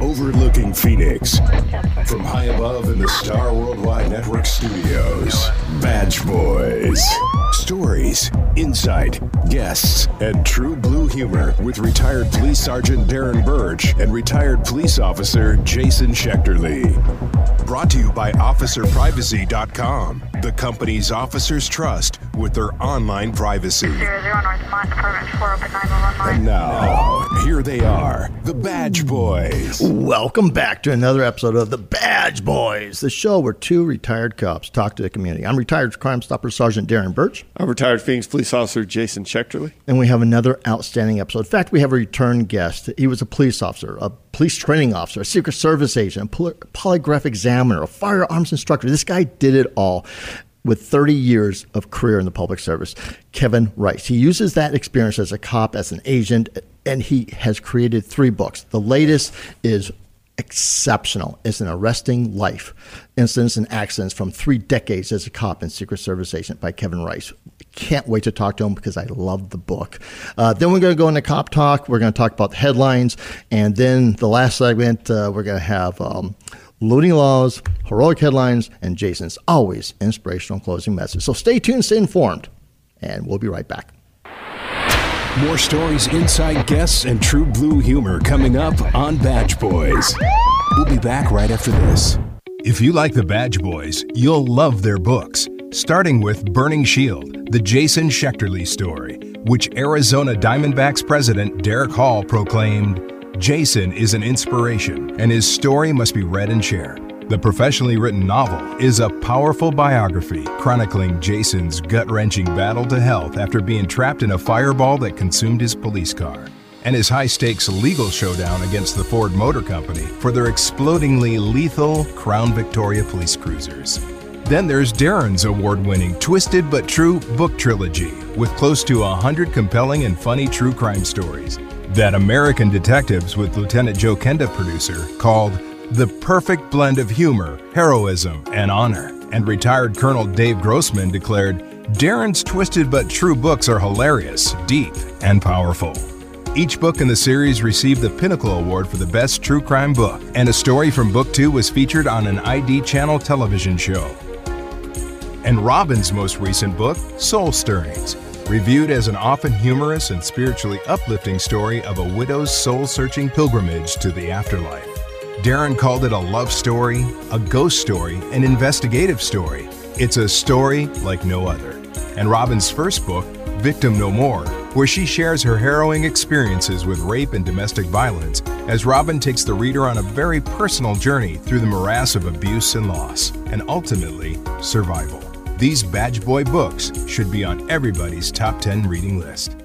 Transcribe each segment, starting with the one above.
Overlooking Phoenix. From high above in the Star Worldwide Network studios. Badge Boys. Stories, insight, guests, and true blue humor with retired Police Sergeant Darren Burch and retired police officer Jason Schechterly. Brought to you by OfficerPrivacy.com, the company's officers trust with their online privacy. Zero zero North Mont, Department 4, open 911 And now, here they are, the Badge Boys. Welcome back to another episode of the Badge Boys, the show where two retired cops talk to the community. I'm retired Crime Stopper Sergeant Darren Burch, I'm retired Phoenix police officer Jason Schechterly. and we have another outstanding episode. In fact, we have a return guest. He was a police officer, a police training officer, a Secret Service agent, a polygraph examiner, a firearms instructor. This guy did it all with 30 years of career in the public service. Kevin Rice. He uses that experience as a cop, as an agent, and he has created three books. The latest is exceptional. It's an arresting life incidents and accidents from three decades as a cop and Secret Service agent by Kevin Rice. Can't wait to talk to him because I love the book. Uh, then we're going to go into cop talk. We're going to talk about the headlines, and then the last segment uh, we're going to have. Um, Looting laws, heroic headlines, and Jason's always inspirational closing message. So stay tuned, stay informed, and we'll be right back. More stories, inside guests, and true blue humor coming up on Badge Boys. We'll be back right after this. If you like the Badge Boys, you'll love their books, starting with Burning Shield, the Jason Schechterly story, which Arizona Diamondbacks president Derek Hall proclaimed Jason is an inspiration, and his story must be read and shared. The professionally written novel is a powerful biography chronicling Jason's gut wrenching battle to health after being trapped in a fireball that consumed his police car, and his high stakes legal showdown against the Ford Motor Company for their explodingly lethal Crown Victoria police cruisers. Then there's Darren's award winning Twisted But True book trilogy with close to 100 compelling and funny true crime stories that American Detectives with Lieutenant Joe Kenda producer called the perfect blend of humor, heroism, and honor. And retired Colonel Dave Grossman declared Darren's twisted but true books are hilarious, deep, and powerful. Each book in the series received the Pinnacle Award for the Best True Crime Book, and a story from Book 2 was featured on an ID channel television show. And Robin's most recent book, Soul Stirrings, reviewed as an often humorous and spiritually uplifting story of a widow's soul searching pilgrimage to the afterlife. Darren called it a love story, a ghost story, an investigative story. It's a story like no other. And Robin's first book, Victim No More, where she shares her harrowing experiences with rape and domestic violence, as Robin takes the reader on a very personal journey through the morass of abuse and loss, and ultimately, survival. These Badge Boy books should be on everybody's top 10 reading list.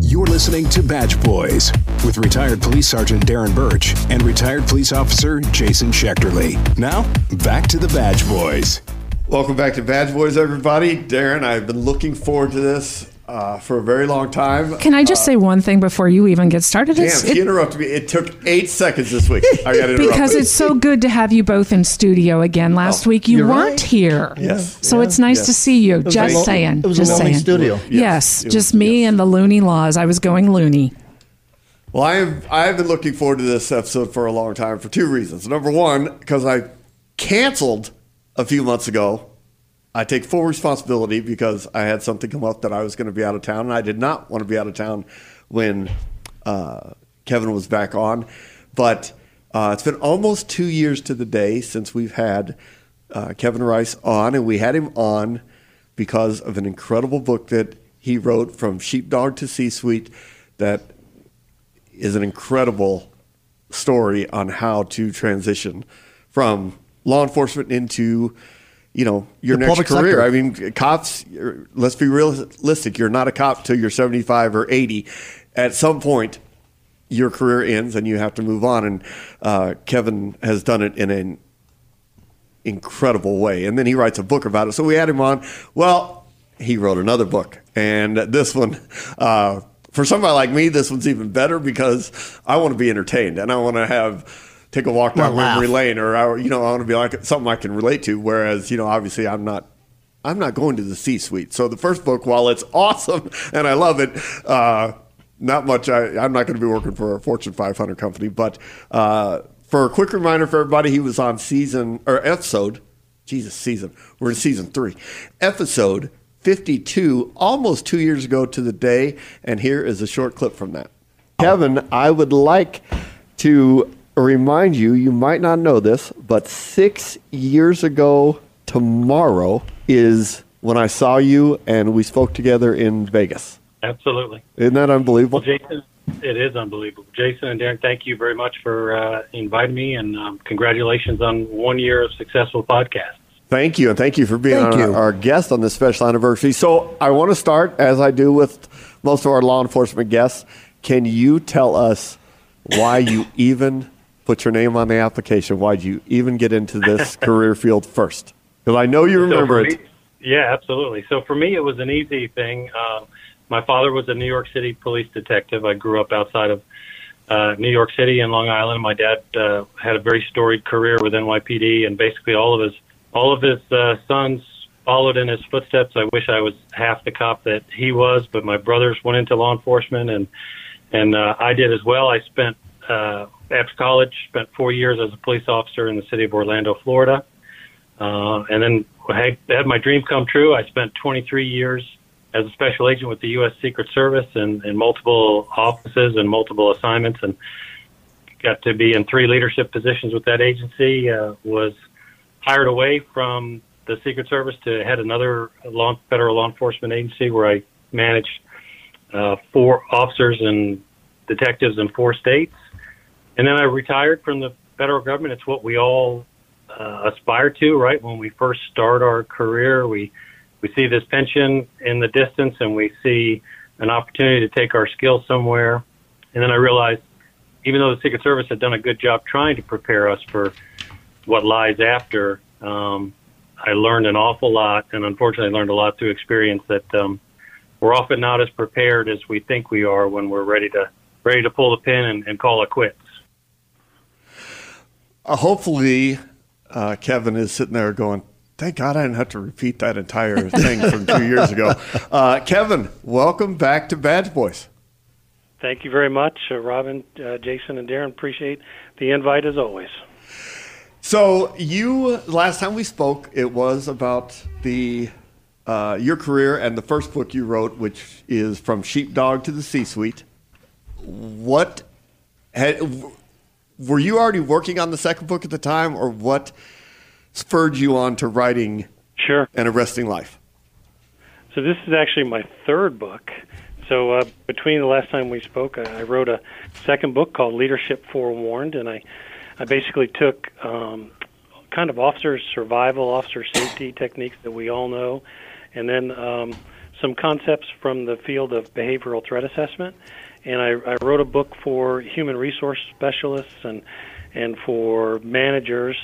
You're listening to Badge Boys with retired police sergeant Darren Burch and retired police officer Jason Schechterly. Now, back to the Badge Boys. Welcome back to Badge Boys, everybody. Darren, I've been looking forward to this uh, for a very long time. Can I just say one thing before you even get started? Damn, It's- she interrupted me. It took eight seconds this week. I got to interrupt. because it's so good to have you both in studio again. Last week you weren't right. here. Yes. So it's nice Yes. to see you. Just lo- saying. it was a just lonely saying. studio. Yes, Yes, was- just me and the loony laws. I was going loony. Well, I have I have been looking forward to this episode for a long time for two reasons. Number one, because I canceled a few months ago. I take full responsibility because I had something come up that I was going to be out of town, and I did not want to be out of town when uh, Kevin was back on. But uh, it's been almost two years to the day since we've had uh, Kevin Rice on, and we had him on because of an incredible book that he wrote from Sheepdog to C Suite that is an incredible story on how to transition from law enforcement into you know your The next career. sector. I mean, cops. Let's be realistic. You're not a cop till you're 75 or 80. At some point, your career ends and you have to move on. And uh, Kevin has done it in an incredible way. And then he writes a book about it. So we had him on. Well, he wrote another book, and this one. Uh, for somebody like me, this one's even better because I want to be entertained and I want to have take a walk down memory lane, or I, you know, I want to be like something I can relate to. Whereas, you know, obviously, I'm not. I'm not going to the C-suite. So the first book, while it's awesome and I love it, uh, not much. I, I'm not going to be working for a Fortune 500 company, but uh, for a quick reminder for everybody, he was on season or episode. Jesus, season. We're in season three, episode 52, almost two years ago to the day. And here is a short clip from that. Kevin, I would like to remind you. You might not know this, but six years ago tomorrow is when I saw you and we spoke together in Vegas. Absolutely. Isn't that unbelievable? Well, Jason, it is unbelievable. Jason and Darren, thank you very much for uh, inviting me, and um, congratulations on one year of successful podcasts. Thank you, and thank you for being Thank our, our guest on this special anniversary. So, I want to start, as I do with most of our law enforcement guests. Can you tell us why you even put your name on the application? Why would you even get into this career field first? Because I know you So remember it. yeah, absolutely. So for me, it was an easy thing. Um, my father was a New York City police detective. I grew up outside of uh, New York City and Long Island. My dad uh, had a very storied career with NYPD, and basically all of his all of his uh, sons followed in his footsteps. I wish I was half the cop that he was, but my brothers went into law enforcement, and and uh, I did as well. I spent uh, after college spent four years as a police officer in the city of Orlando, Florida. Uh, and then I had my dream come true. I spent 23 years as a special agent with the U.S. Secret Service in, in multiple offices and multiple assignments, and got to be in three leadership positions with that agency. Uh, was hired away from the Secret Service to head another law, federal law enforcement agency where I managed uh, four officers and detectives in four states. And then I retired from the federal government. It's what we all uh, aspire to, right? When we first start our career, we we see this pension in the distance, and we see an opportunity to take our skills somewhere. And then I realized, even though the Secret Service had done a good job trying to prepare us for what lies after, um, I learned an awful lot, and unfortunately, learned a lot through experience that um, we're often not as prepared as we think we are when we're ready to ready to pull the pin and, and call it quits. Uh, hopefully, uh, Kevin is sitting there going, Thank God I didn't have to repeat that entire thing from two years ago. Uh, Kevin, welcome back to Badge Boys. Thank you very much, uh, Robin, uh, Jason, and Darren. Appreciate the invite as always. So you last time we spoke, it was about the uh, your career and the first book you wrote, which is from sheepdog to the C-suite. What had were you already working on the second book at the time, or what spurred you on to writing Sure. an arresting life? So this is actually my third book. So uh, between the last time we spoke, I, I wrote a second book called Leadership Forewarned, and I, I basically took um, kind of officer survival, officer safety techniques that we all know, and then um, some concepts from the field of behavioral threat assessment. And I, I wrote a book for human resource specialists and and for managers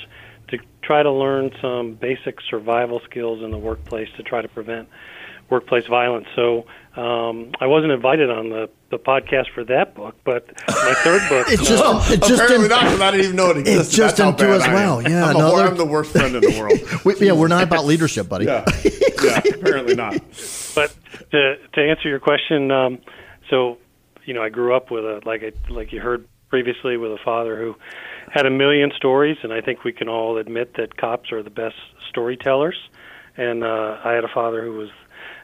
to try to learn some basic survival skills in the workplace to try to prevent workplace violence. So um, I wasn't invited on the, the podcast for that book, but my third book. It just, uh, it just Apparently didn't, not, because I didn't even know it existed. just That's how didn't do as well. Yeah, I'm, no, I'm the worst friend in the world. we, yeah, we're not about leadership, buddy. yeah, yeah, apparently not. but to to answer your question, um, so you know, I grew up with a like I, like you heard previously with a father who had a million stories, and I think we can all admit that cops are the best storytellers. And uh, I had a father who was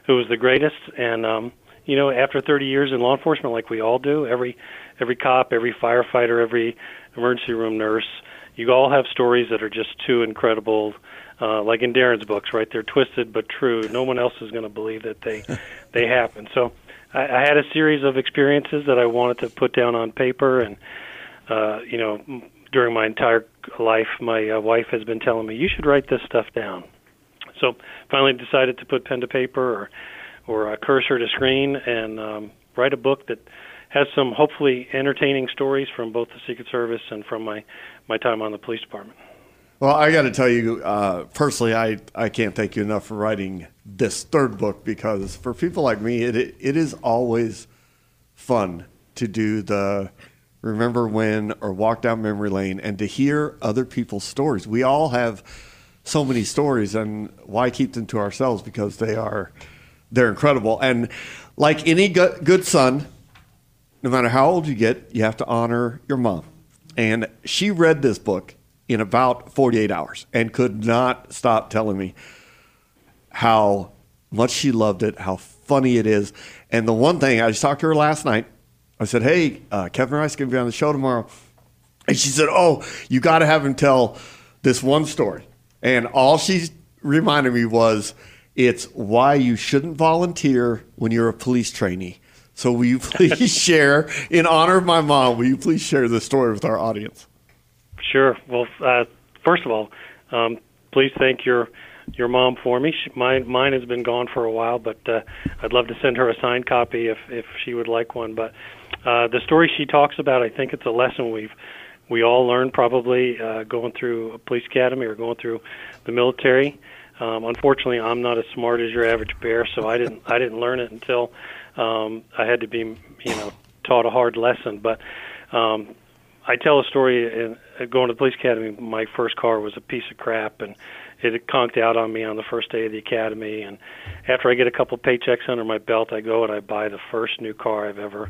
who was the greatest. And um, you know, after 30 years in law enforcement, like we all do, every every cop, every firefighter, every emergency room nurse, you all have stories that are just too incredible. Uh, like in Darren's books, right? They're twisted but true. No one else is going to believe that they they happen. So I, I had a series of experiences that I wanted to put down on paper, and uh, you know, during my entire life, my uh, wife has been telling me you should write this stuff down. So finally decided to put pen to paper or or a cursor to screen and um, write a book that has some hopefully entertaining stories from both the Secret Service and from my my time on the police department. Well, I got to tell you, uh, personally, I, I can't thank you enough for writing this third book because for people like me, it it is always fun to do the remember when or walk down memory lane and to hear other people's stories. We all have so many stories, and why keep them to ourselves? Because they are they're incredible. And like any go- good son, no matter how old you get, you have to honor your mom. And she read this book in about 48 hours and could not stop telling me how much she loved it, how funny it is. And the one thing I just talked to her last night, I said, "Hey, uh, Kevin Rice going to be on the show tomorrow," and she said, "Oh, you got to have him tell this one story." And all she reminded me was, "It's why you shouldn't volunteer when you're a police trainee." So will you please share, in honor of my mom, will you please share this story with our audience? Sure. Well, uh, first of all, um, please thank your your mom for me. She, mine mine has been gone for a while, but uh, I'd love to send her a signed copy if if she would like one. But uh, the story she talks about, I think it's a lesson we've we all learned probably uh, going through a police academy or going through the military. Um, unfortunately, I'm not as smart as your average bear, so I didn't I didn't learn it until um, I had to be you know taught a hard lesson. But um, I tell a story in going to the police academy. My first car was a piece of crap, and it conked out on me on the first day of the academy. And after I get a couple paychecks under my belt, I go and I buy the first new car I've ever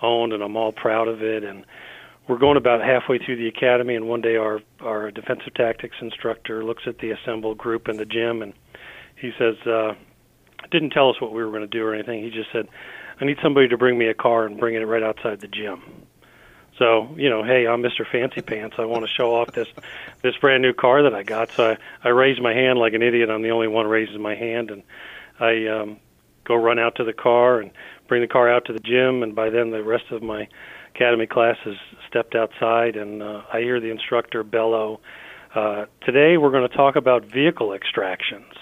owned, and I'm all proud of it. And we're going about halfway through the academy, and one day our our defensive tactics instructor looks at the assembled group in the gym, and he says, uh, didn't tell us what we were going to do or anything. He just said, "I need somebody to bring me a car and bring it right outside the gym." So you know, hey, I'm Mr. Fancy Pants. I want to show off this this brand new car that I got. So I, I raise my hand like an idiot. I'm the only one raising my hand, and I um, go run out to the car and bring the car out to the gym. And by then, the rest of my academy class has stepped outside, and uh, I hear the instructor bellow, uh, "Today we're going to talk about vehicle extractions."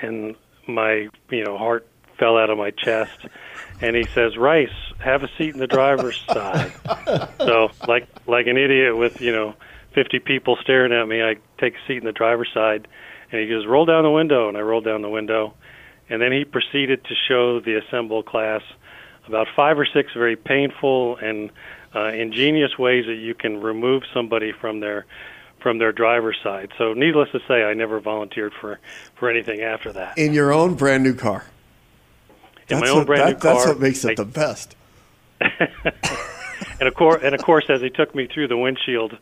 And my you know heart fell out of my chest and he says, "Rice, have a seat in the driver's side." So, like like an idiot with you know 50 people staring at me, I take a seat in the driver's side, and he goes, "Roll down the window," and I roll down the window, and then he proceeded to show the assembled class about five or six very painful and uh, ingenious ways that you can remove somebody from their from their driver's side. So, needless to say, I never volunteered for for anything after that. In your own brand new car. In That's my own what, brand that, new car. That's what makes it I- the best. and of course, and of course, as he took me through the windshield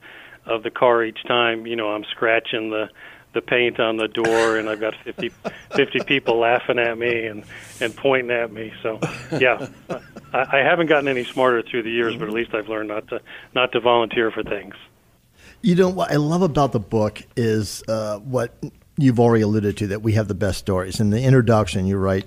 of the car each time, you know, I'm scratching the the paint on the door, and I've got 50, 50 people laughing at me and and pointing at me. So, yeah, I, I haven't gotten any smarter through the years, but at least I've learned not to not to volunteer for things. You know what I love about the book is uh, what you've already alluded to that we have the best stories. In the introduction, you write,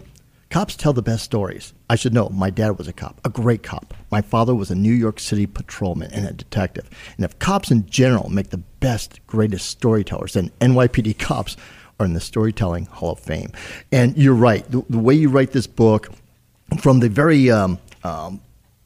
"Cops tell the best stories." I should know. My dad was a cop, a great cop. My father was a New York City patrolman and a detective. And if cops in general make the best, greatest storytellers, then NYPD cops are in the Storytelling Hall of Fame. And you're right. The, the way you write this book, from the very um, um,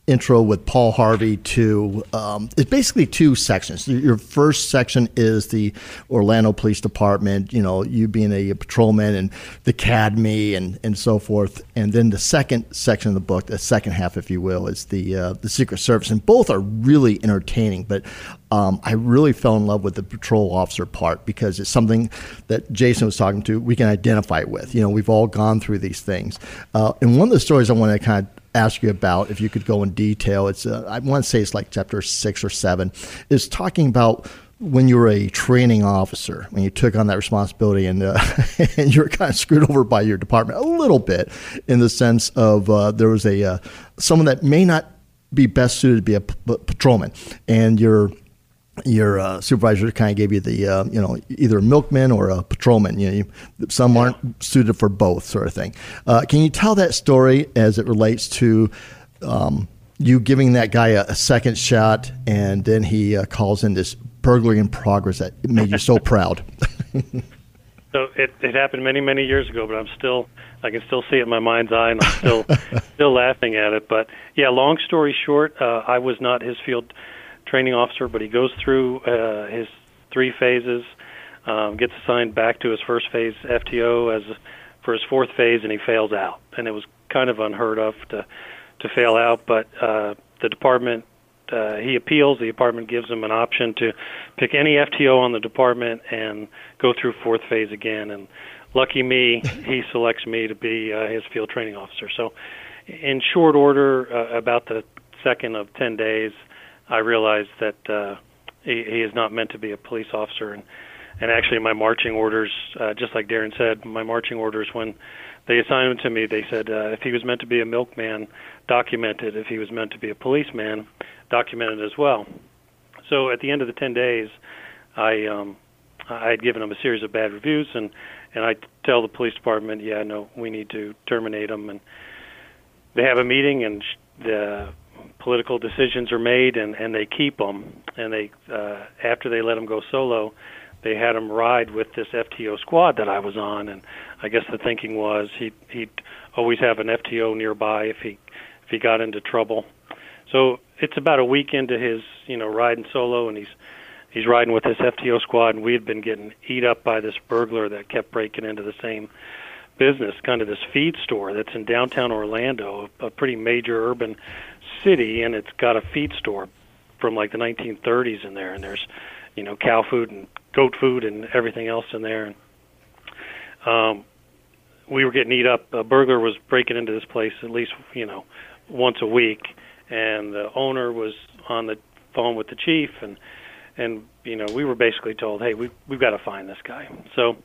intro with Paul Harvey to um, it's basically two sections. Your first section is the Orlando Police Department, you know, you being a patrolman and the academy and, and so forth. And then the second section of the book, the second half, if you will, is the uh, the Secret Service. And both are really entertaining. But um, I really fell in love with the patrol officer part because it's something that Jason was talking to. We can identify with. You know, we've all gone through these things. Uh, and one of the stories I want to kind of ask you about, if you could go in detail. It's uh, I want to say it's like chapter six or seven. Is talking about when you were a training officer, when you took on that responsibility, and uh, and you were kind of screwed over by your department a little bit, in the sense of uh, there was a uh, someone that may not be best suited to be a patrolman, and your your uh, supervisor kind of gave you the uh, you know either a milkman or a patrolman. You know, you, some aren't suited for both, sort of thing. Uh, can you tell that story as it relates to um, you giving that guy a, a second shot, and then he uh, calls in this burglary in progress that made you so proud? So it, it happened many many years ago, but I'm still I can still see it in my mind's eye, and I'm still still laughing at it. But yeah, long story short, uh, I was not his field training officer, but he goes through uh, his three phases, um, gets assigned back to his first phase FTO as for his fourth phase, and he fails out. And it was kind of unheard of to to fail out, but uh, the department uh, he appeals. The department gives him an option to pick any FTO on the department and go through fourth phase again. And lucky me, he selects me to be uh, his field training officer. So, in short order, uh, about the second of ten days, I realized that uh, he, he is not meant to be a police officer, and and actually my marching orders, uh, just like Darren said, my marching orders when they assigned him to me, they said uh, if he was meant to be a milkman, documented. If he was meant to be a policeman, documented as well. So at the end of the ten days, I um, I had given him a series of bad reviews, and and I tell the police department, yeah, no, we need to terminate him, and they have a meeting, and the political decisions are made, and and they keep him, and they uh, after they let him go solo, they had him ride with this FTO squad that I was on, and I guess the thinking was he he'd always have an FTO nearby if he if he got into trouble. So it's about a week into his you know riding solo, and he's he's riding with this FTO squad, and we had been getting eat up by this burglar that kept breaking into the same business, kind of this feed store that's in downtown Orlando, a pretty major urban city, and it's got a feed store from like the 1930s in there, and there's you know cow food and goat food and everything else in there. And um, we were getting eat up. A burglar was breaking into this place at least you know once a week, and the owner was on the phone with the chief and and you know we were basically told hey we we've got to find this guy so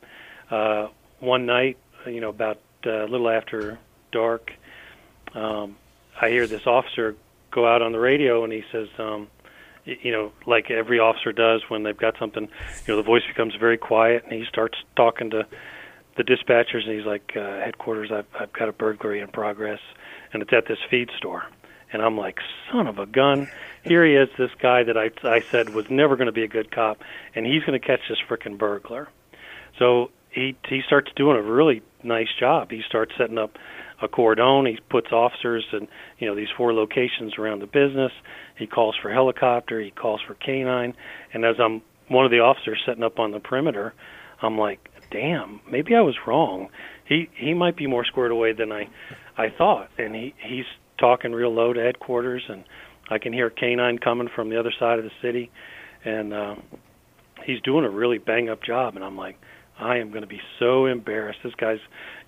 uh one night you know about uh, a little after dark um i hear this officer go out on the radio and he says um you know like every officer does when they've got something you know the voice becomes very quiet and he starts talking to the dispatchers and he's like uh, headquarters i've i've got a burglary in progress and it's at this feed store and I'm like, son of a gun. Here he is, this guy that I I said was never going to be a good cop, and he's going to catch this frickin' burglar. So he he starts doing a really nice job. He starts setting up a cordon. He puts officers in you know these four locations around the business. He calls for helicopter. He calls for canine. And as I'm one of the officers setting up on the perimeter, I'm like, damn, maybe I was wrong. He he might be more squared away than I I thought. And he he's talking real low to headquarters, and I can hear canine coming from the other side of the city, and uh, he's doing a really bang up job. And I'm like, I am going to be so embarrassed. This guy's,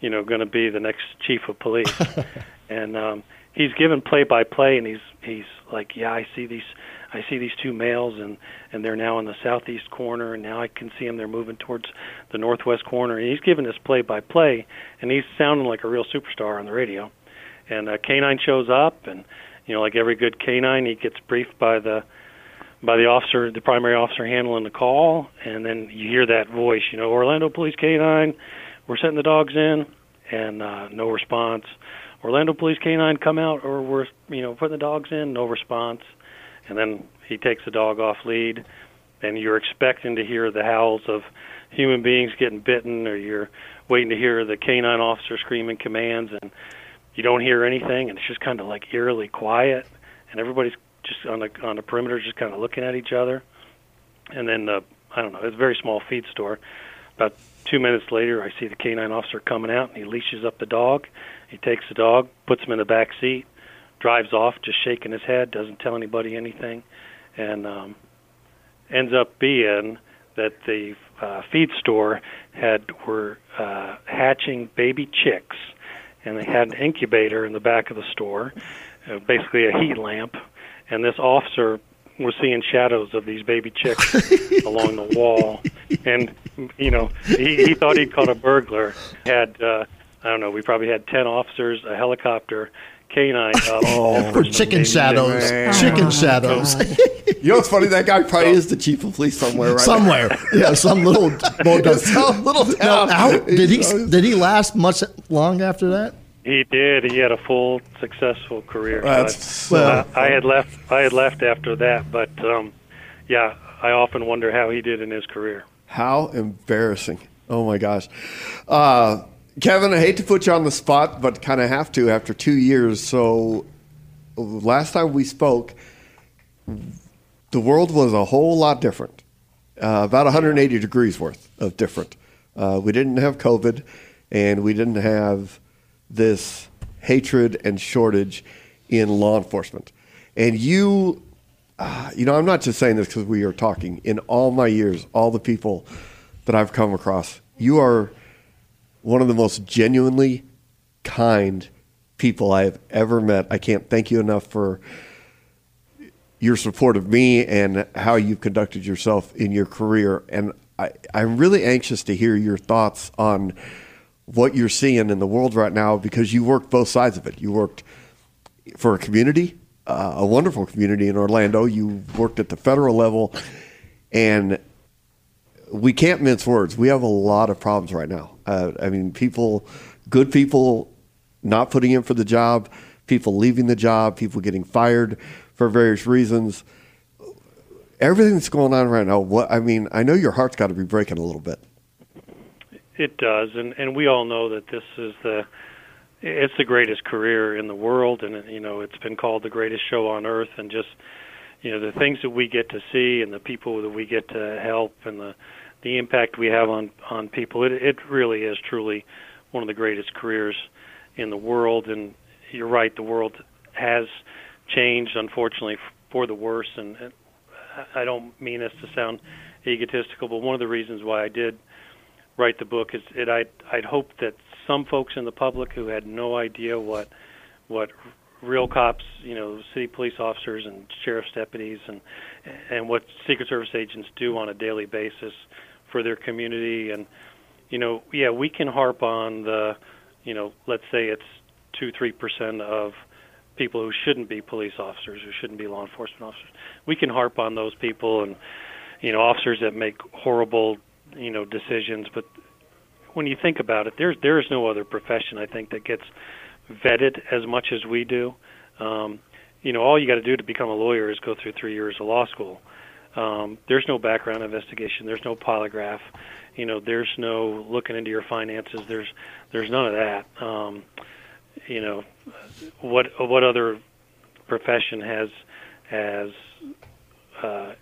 you know, going to be the next chief of police. and um, he's given play by play, and he's he's like, yeah, I see these. I see these two males, and and they're now in the southeast corner, and now I can see them. They're moving towards the northwest corner, and he's giving this play by play, and he's sounding like a real superstar on the radio and a canine shows up and you know like every good canine he gets briefed by the by the officer the primary officer handling the call and then you hear that voice you know Orlando Police Canine we're setting the dogs in and uh no response. Orlando Police Canine come out or we're you know putting the dogs in no response. And then he takes the dog off lead and you're expecting to hear the howls of human beings getting bitten or you're waiting to hear the canine officer screaming commands and you don't hear anything, and it's just kind of like eerily quiet, and everybody's just on the on the perimeter, just kind of looking at each other. And then uh, I don't know, it's a very small feed store. About two minutes later, I see the canine officer coming out, and he leashes up the dog. He takes the dog, puts him in the back seat, drives off, just shaking his head, doesn't tell anybody anything, and um, ends up being that the uh, feed store had were uh, hatching baby chicks and they had an incubator in the back of the store, uh, basically a heat lamp, and this officer was seeing shadows of these baby chicks along the wall, and you know he, he thought he'd caught a burglar. Had uh, I don't know, we probably had ten officers, a helicopter, canine up. Oh, for chicken shadows. Man. Chicken shadows. You know what's funny? That guy probably is the chief of police somewhere, right? Somewhere. Yeah, some little boy Some little Now, town. how, did he did he last much long after that? He did. He had a full, successful career. That's- but, well- uh, I had left. I had left after that, but um, yeah, I often wonder how he did in his career. How embarrassing. Oh my gosh. Uh, Kevin, I hate to put you on the spot, but kind of have to after two years. So, last time we spoke, the world was a whole lot different, uh, about 180 degrees worth of different. Uh, we didn't have COVID, and we didn't have this hatred and shortage in law enforcement. And you, uh, you know, I'm not just saying this because we are talking. In all my years, all the people that I've come across, you are one of the most genuinely kind people I have ever met. I can't thank you enough for your support of me and how you've conducted yourself in your career. And I, I'm really anxious to hear your thoughts on what you're seeing in the world right now because you worked both sides of it. You worked for a community, uh, a wonderful community in Orlando. You worked at the federal level, and we can't mince words. We have a lot of problems right now. Uh, I mean, people, good people, not putting in for the job, people leaving the job, people getting fired for various reasons. Everything that's going on right now. What I mean, I know your heart's got to be breaking a little bit. It does, and and we all know that this is the it's the greatest career in the world, and you know it's been called the greatest show on earth, and just you know the things that we get to see and the people that we get to help and the the impact we have on on people. It it really is truly one of the greatest careers in the world, and you're right, the world has changed unfortunately for the worse, and, I don't mean this to sound egotistical, but one of the reasons why I did write the book is it I'd I'd hoped that some folks in the public who had no idea what what real cops, you know, city police officers and sheriff's deputies and and what Secret Service agents do on a daily basis for their community and you know, yeah, we can harp on the, you know, let's say it's 2 3% of people who shouldn't be police officers, who shouldn't be law enforcement officers. We can harp on those people and you know, officers that make horrible, you know, decisions, but when you think about it, there's there is no other profession I think that gets vetted as much as we do. Um, you know, all you got to do to become a lawyer is go through three years of law school. Um, there's no background investigation. There's no polygraph. You know, there's no looking into your finances. There's there's none of that. Um, you know, what what other profession has has uh,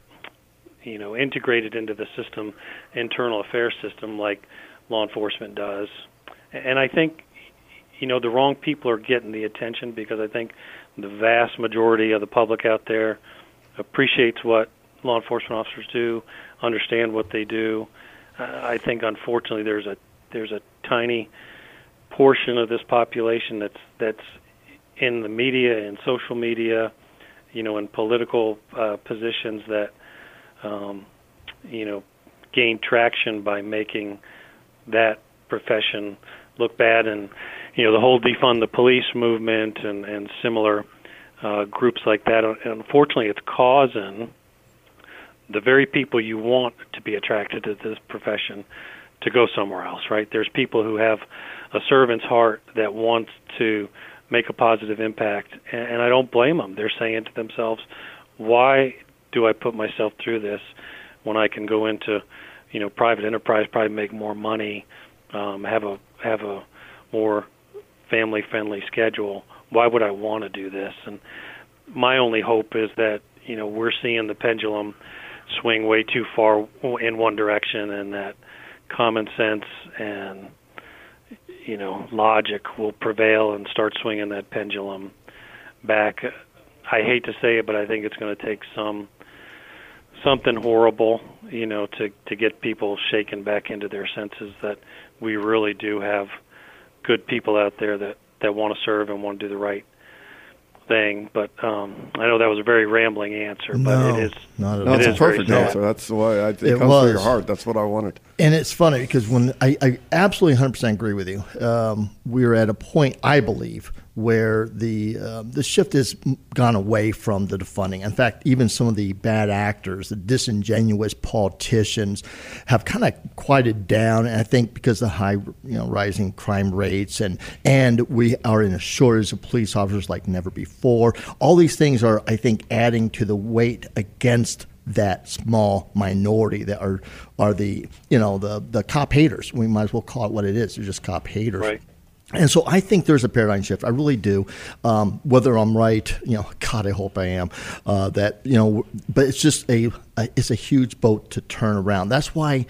you know integrated into the system, internal affairs system like law enforcement does. And I think, you know, the wrong people are getting the attention because I think the vast majority of the public out there appreciates what law enforcement officers do, understand what they do. Uh, I think, unfortunately, there's a there's a tiny portion of this population that's that's in the media and social media, you know, in political uh, positions that, um, you know, gain traction by making that profession look bad. And you know the whole defund the police movement and and similar uh, groups like that unfortunately it's causing the very people you want to be attracted to this profession to go somewhere else right? There's people who have a servant's heart that wants to make a positive impact and I don't blame them they're saying to themselves why do I put myself through this when I can go into you know private enterprise probably make more money, um, have a have a more family friendly schedule. Why would I want to do this? And my only hope is that you know we're seeing the pendulum swing way too far in one direction, and that common sense and you know logic will prevail and start swinging that pendulum back. I hate to say it, but I think it's going to take some something horrible, you know, to to get people shaken back into their senses that we really do have good people out there that that want to serve and want to do the right thing. But um, I know that was a very rambling answer, no, but it is. Not at No, all. it's a perfect answer. That's why I, it, It comes was. from your heart. That's what I wanted. And it's funny because when I, I absolutely 100% agree with you, um, we're at a point, I believe, where the uh, the shift has gone away from the defunding. In fact, even some of the bad actors, the disingenuous politicians, have kind of quieted down. And I think because of the high, you know, rising crime rates, and and we are in a shortage of police officers like never before. All these things are, I think, adding to the weight against that small minority that are are the you know the the cop haters. We might as well call it what it is. They're just cop haters. Right. And so I think there's a paradigm shift. I really do. Um, whether I'm right, you know, God, I hope I am. Uh, that you know, but it's just a, a it's a huge boat to turn around. That's why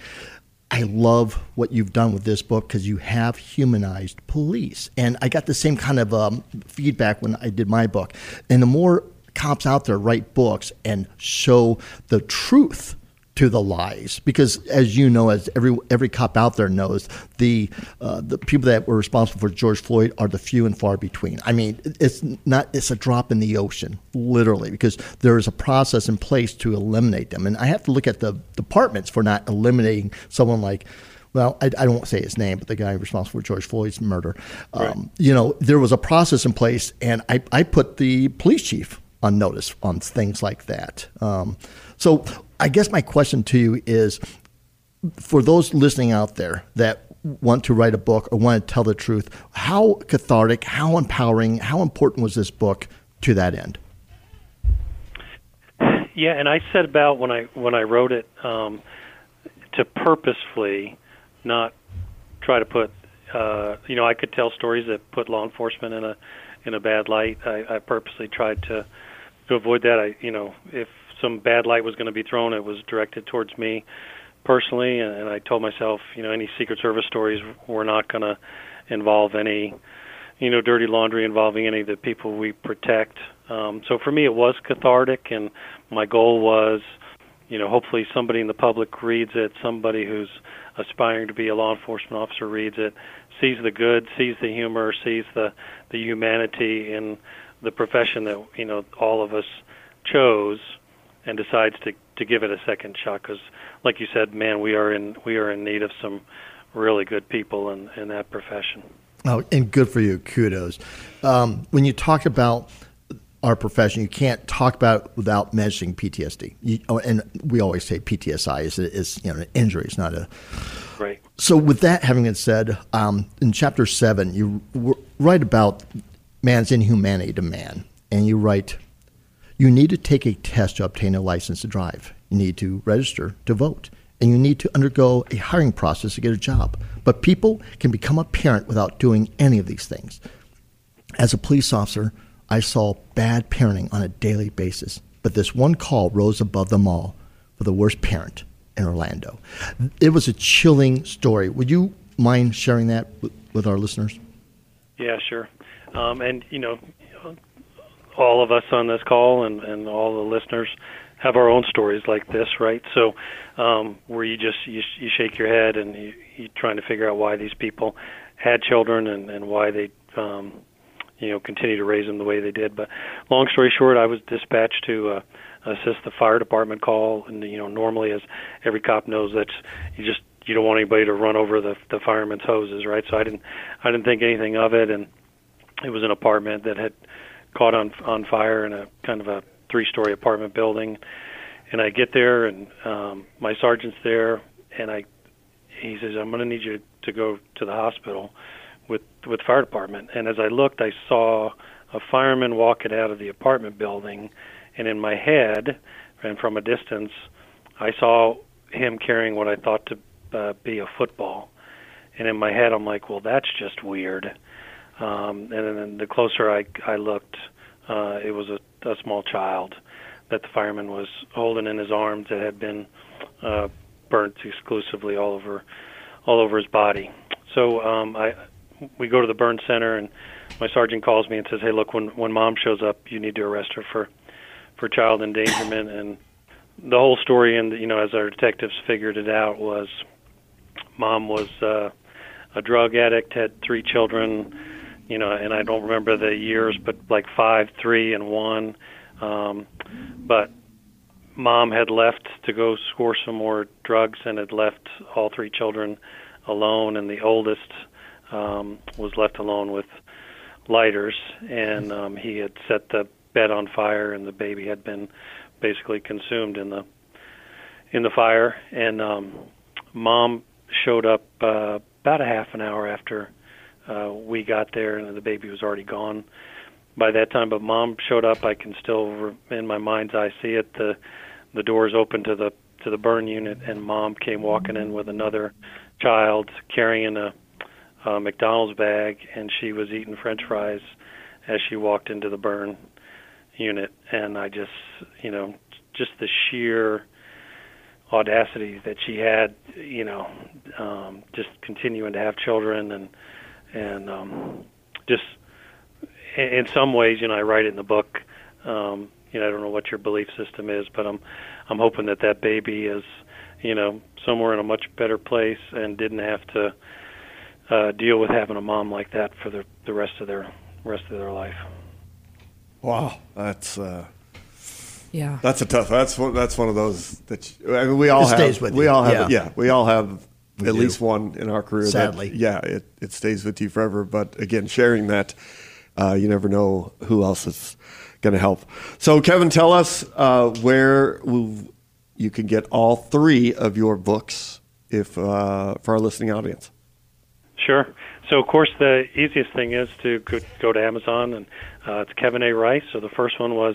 I love what you've done with this book because you have humanized police, and I got the same kind of um, feedback when I did my book. And the more cops out there write books and show the truth to the lies because as you know as every every cop out there knows the uh, the people that were responsible for George Floyd are the few and far between I mean it's not it's a drop in the ocean literally because there is a process in place to eliminate them and I have to look at the departments for not eliminating someone like well, I, I, don't say his name, but the guy responsible for George Floyd's murder. Um, right. You know, there was a process in place, and I, I put the police chief on notice on things like that. Um, so I guess my question to you is for those listening out there that want to write a book or want to tell the truth, how cathartic, how empowering, how important was this book to that end? Yeah, and I said about when I when I wrote it um, to purposefully not try to put uh, you know I could tell stories that put law enforcement in a in a bad light. I, I purposely tried to to avoid that, I you know if some bad light was going to be thrown, it was directed towards me personally, and, and I told myself, you know, any Secret Service stories were not going to involve any, you know, dirty laundry involving any of the people we protect. Um, so for me, it was cathartic, and my goal was, you know, hopefully somebody in the public reads it, somebody who's aspiring to be a law enforcement officer reads it, sees the good, sees the humor, sees the the humanity in the profession that you know all of us chose and decides to to give it a second shot because like you said man we are in we are in need of some really good people in in that profession oh and good for you kudos um, when you talk about our profession, you can't talk about it without mentioning PTSD. You, oh, and we always say PTSI is, is you know an injury. It's not a right. So with that having been said, um, in chapter seven, you write about man's inhumanity to man. And you write, you need to take a test to obtain a license to drive. You need to register to vote. And you need to undergo a hiring process to get a job. But people can become a parent without doing any of these things. As a police officer, I saw bad parenting on a daily basis. But this one call rose above them all for the worst parent in Orlando. It was a chilling story. Would you mind sharing that with, our listeners? Yeah, sure. Um, and you know, all of us on this call and, and all the listeners have our own stories like this, right? So, um, where you just you, you shake your head and you, you're trying to figure out why these people had children and, and why they, um, you know, continue to raise them the way they did. But long story short, I was dispatched to uh, assist the fire department call, and you know, normally as every cop knows, that's you just you don't want anybody to run over the the fireman's hoses, right? So I didn't I didn't think anything of it, and it was an apartment that had caught on on fire in a kind of a three-story apartment building. And I get there, and um, my sergeant's there, and I he says, "I'm going to need you to go to the hospital with with fire department." And as I looked, I saw a fireman walking out of the apartment building, and in my head, and from a distance, I saw him carrying what I thought to uh, be a football. And in my head, I'm like, "Well, that's just weird." Um, and then the closer I, I looked, uh, it was a, a small child that the fireman was holding in his arms that had been uh, burnt exclusively all over all over his body. So um, I we go to the burn center and my sergeant calls me and says, "Hey, look, when when mom shows up, you need to arrest her for for child endangerment." and the whole story, and you know, as our detectives figured it out, was mom was uh, a drug addict, had three children, you know, and I don't remember the years, but like five, three, and one. Um, but mom had left to go score some more drugs and had left all three children alone, and the oldest um, was left alone with lighters, and um, he had set the bed on fire, and the baby had been basically consumed in the in the fire. And um, mom showed up uh, about a half an hour after uh, we got there and the baby was already gone by that time. But mom showed up. I can still, in my mind's eye, see it. The the doors open to the to the burn unit, and mom came walking in with another child carrying a, a McDonald's bag, and she was eating French fries as she walked into the burn unit. And I just, you know, just the sheer audacity that she had, you know, um, just continuing to have children and and um, just in some ways, you know, I write it in the book. Um, you know I don't know what your belief system is, but I'm I'm hoping that that baby is you know somewhere in a much better place and didn't have to uh, deal with having a mom like that for the the rest of their rest of their life. Wow, that's uh, Yeah. that's a tough. That's one. That's one of those that you, I mean, we all It have. stays with we you, all have. yeah. Yeah, we all have We at do. least one in our career. that- Sadly. yeah, it it stays with you forever. But again, sharing that, uh, you never know who else is going to help. So, Kevin, tell us uh, where will you can get all three of your books if uh, for our listening audience. Sure. So, of course, the easiest thing is to go, go to Amazon, and uh, it's Kevin A. Rice. So, the first one was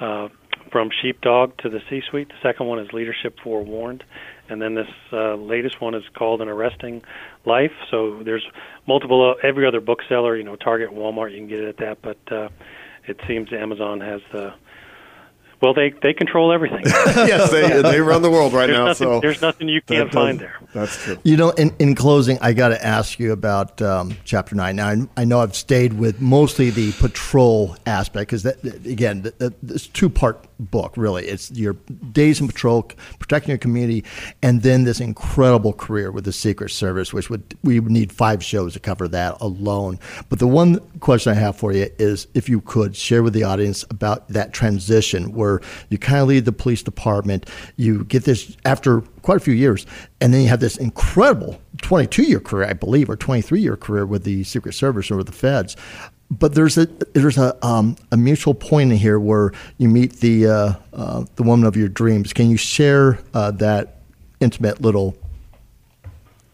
uh, From Sheepdog to the C Suite. The second one is Leadership Forewarned. And then this uh, latest one is called An Arresting Life. So, there's multiple, uh, every other bookseller, you know, Target, Walmart, you can get it at that, but uh, it seems Amazon has the well, they they control everything. yes, they they run the world right there's now. Nothing, so there's nothing you can't find there. That's true. You know, in, in closing, I got to ask you about um, chapter nine. Now, I, I know I've stayed with mostly the patrol aspect because, that, again, th th this two part book, really. It's your days in patrol, protecting your community, and then this incredible career with the Secret Service, which would we would need five shows to cover that alone. But the one question I have for you is if you could share with the audience about that transition where you kind of leave the police department, you get this after quite a few years, and then you have this incredible 22 year career, I believe, or 23 year career with the Secret Service or with the feds. But there's a there's a um, a mutual point in here where you meet the uh, uh, the woman of your dreams. Can you share uh, that intimate little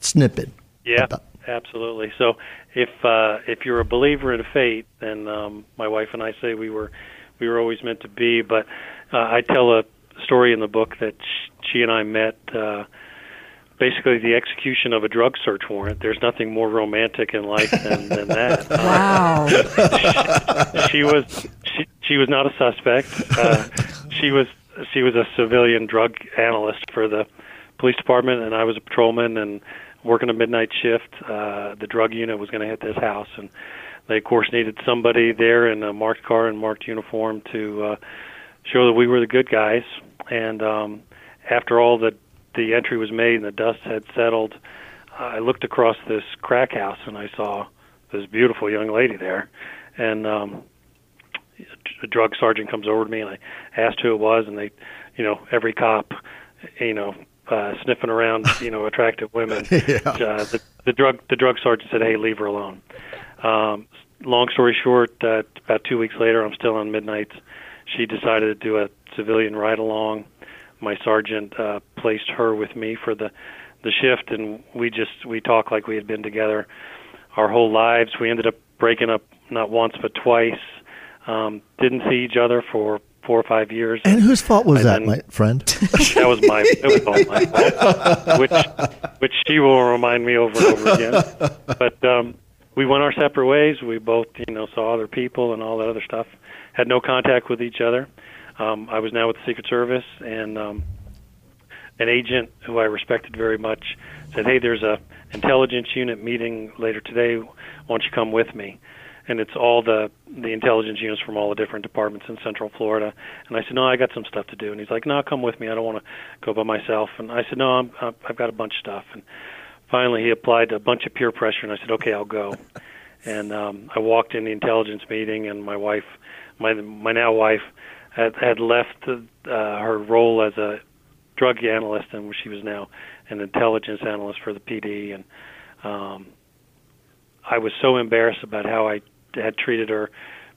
snippet? Yeah, about- absolutely. So if uh, if you're a believer in fate, then um, my wife and I say we were we were always meant to be. But uh, I tell a story in the book that sh- she and I met. Basically, the execution of a drug search warrant. There's nothing more romantic in life than, than that. Uh, Wow. she was she, she was not a suspect. Uh, she was she was a civilian drug analyst for the police department, and I was a patrolman and working a midnight shift. Uh, the drug unit was going to hit this house, and they of course needed somebody there in a marked car and marked uniform to uh, show that we were the good guys. And um, after all the the entry was made and the dust had settled, I looked across this crack house and I saw this beautiful young lady there, and um, a drug sergeant comes over to me and I asked who it was, and they, you know, every cop, you know, uh, sniffing around, you know, attractive women. Yeah. Uh, the, the drug the drug sergeant said, "Hey, leave her alone." Um, long story short, uh, about two weeks later, I'm still on midnights. She decided to do a civilian ride along. My sergeant uh, placed her with me for the the shift, and we just we talked like we had been together our whole lives. We ended up breaking up not once but twice. Um, didn't see each other for four or five years. And whose fault was that, then- my friend? that was my it was all my fault, which which she will remind me over and over again. But um, we went our separate ways. We both you know saw other people and all that other stuff. Had no contact with each other. Um, I was now with the Secret Service, and um, an agent who I respected very much said, "Hey, there's a intelligence unit meeting later today. Why don't you come with me?" And it's all the the intelligence units from all the different departments in Central Florida. And I said, "No, I got some stuff to do." And he's like, "No, come with me. I don't want to go by myself." And I said, "No, I'm, I've got a bunch of stuff." And finally, he applied a bunch of peer pressure, and I said, "Okay, I'll go." And um, I walked in the intelligence meeting, and my wife, my my now wife, had had left uh, her role as a drug analyst, and she was now an intelligence analyst for the PD. And um, I was so embarrassed about how I had treated her.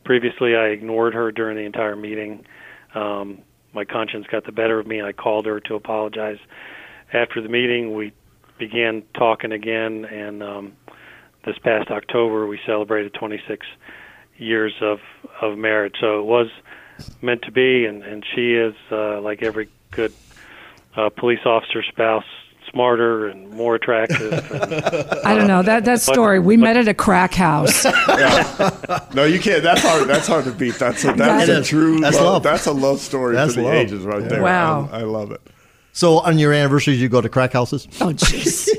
Previously, I ignored her during the entire meeting. Um, my conscience got the better of me. And I called her to apologize. After the meeting, we began talking again, and um, this past October, we celebrated 26 years of of marriage. So it was meant to be, and and she is uh, like every good uh, police officer spouse, smarter and more attractive. And, I don't know that that story. We met at a crack house. No, you can't. That's hard. That's hard to beat. That's a, that's It a true. That's love. love. That's a love story That's for the love. ages, right there. Wow. I, I love it. so on your anniversaries, you go to crack houses? Oh, jeez.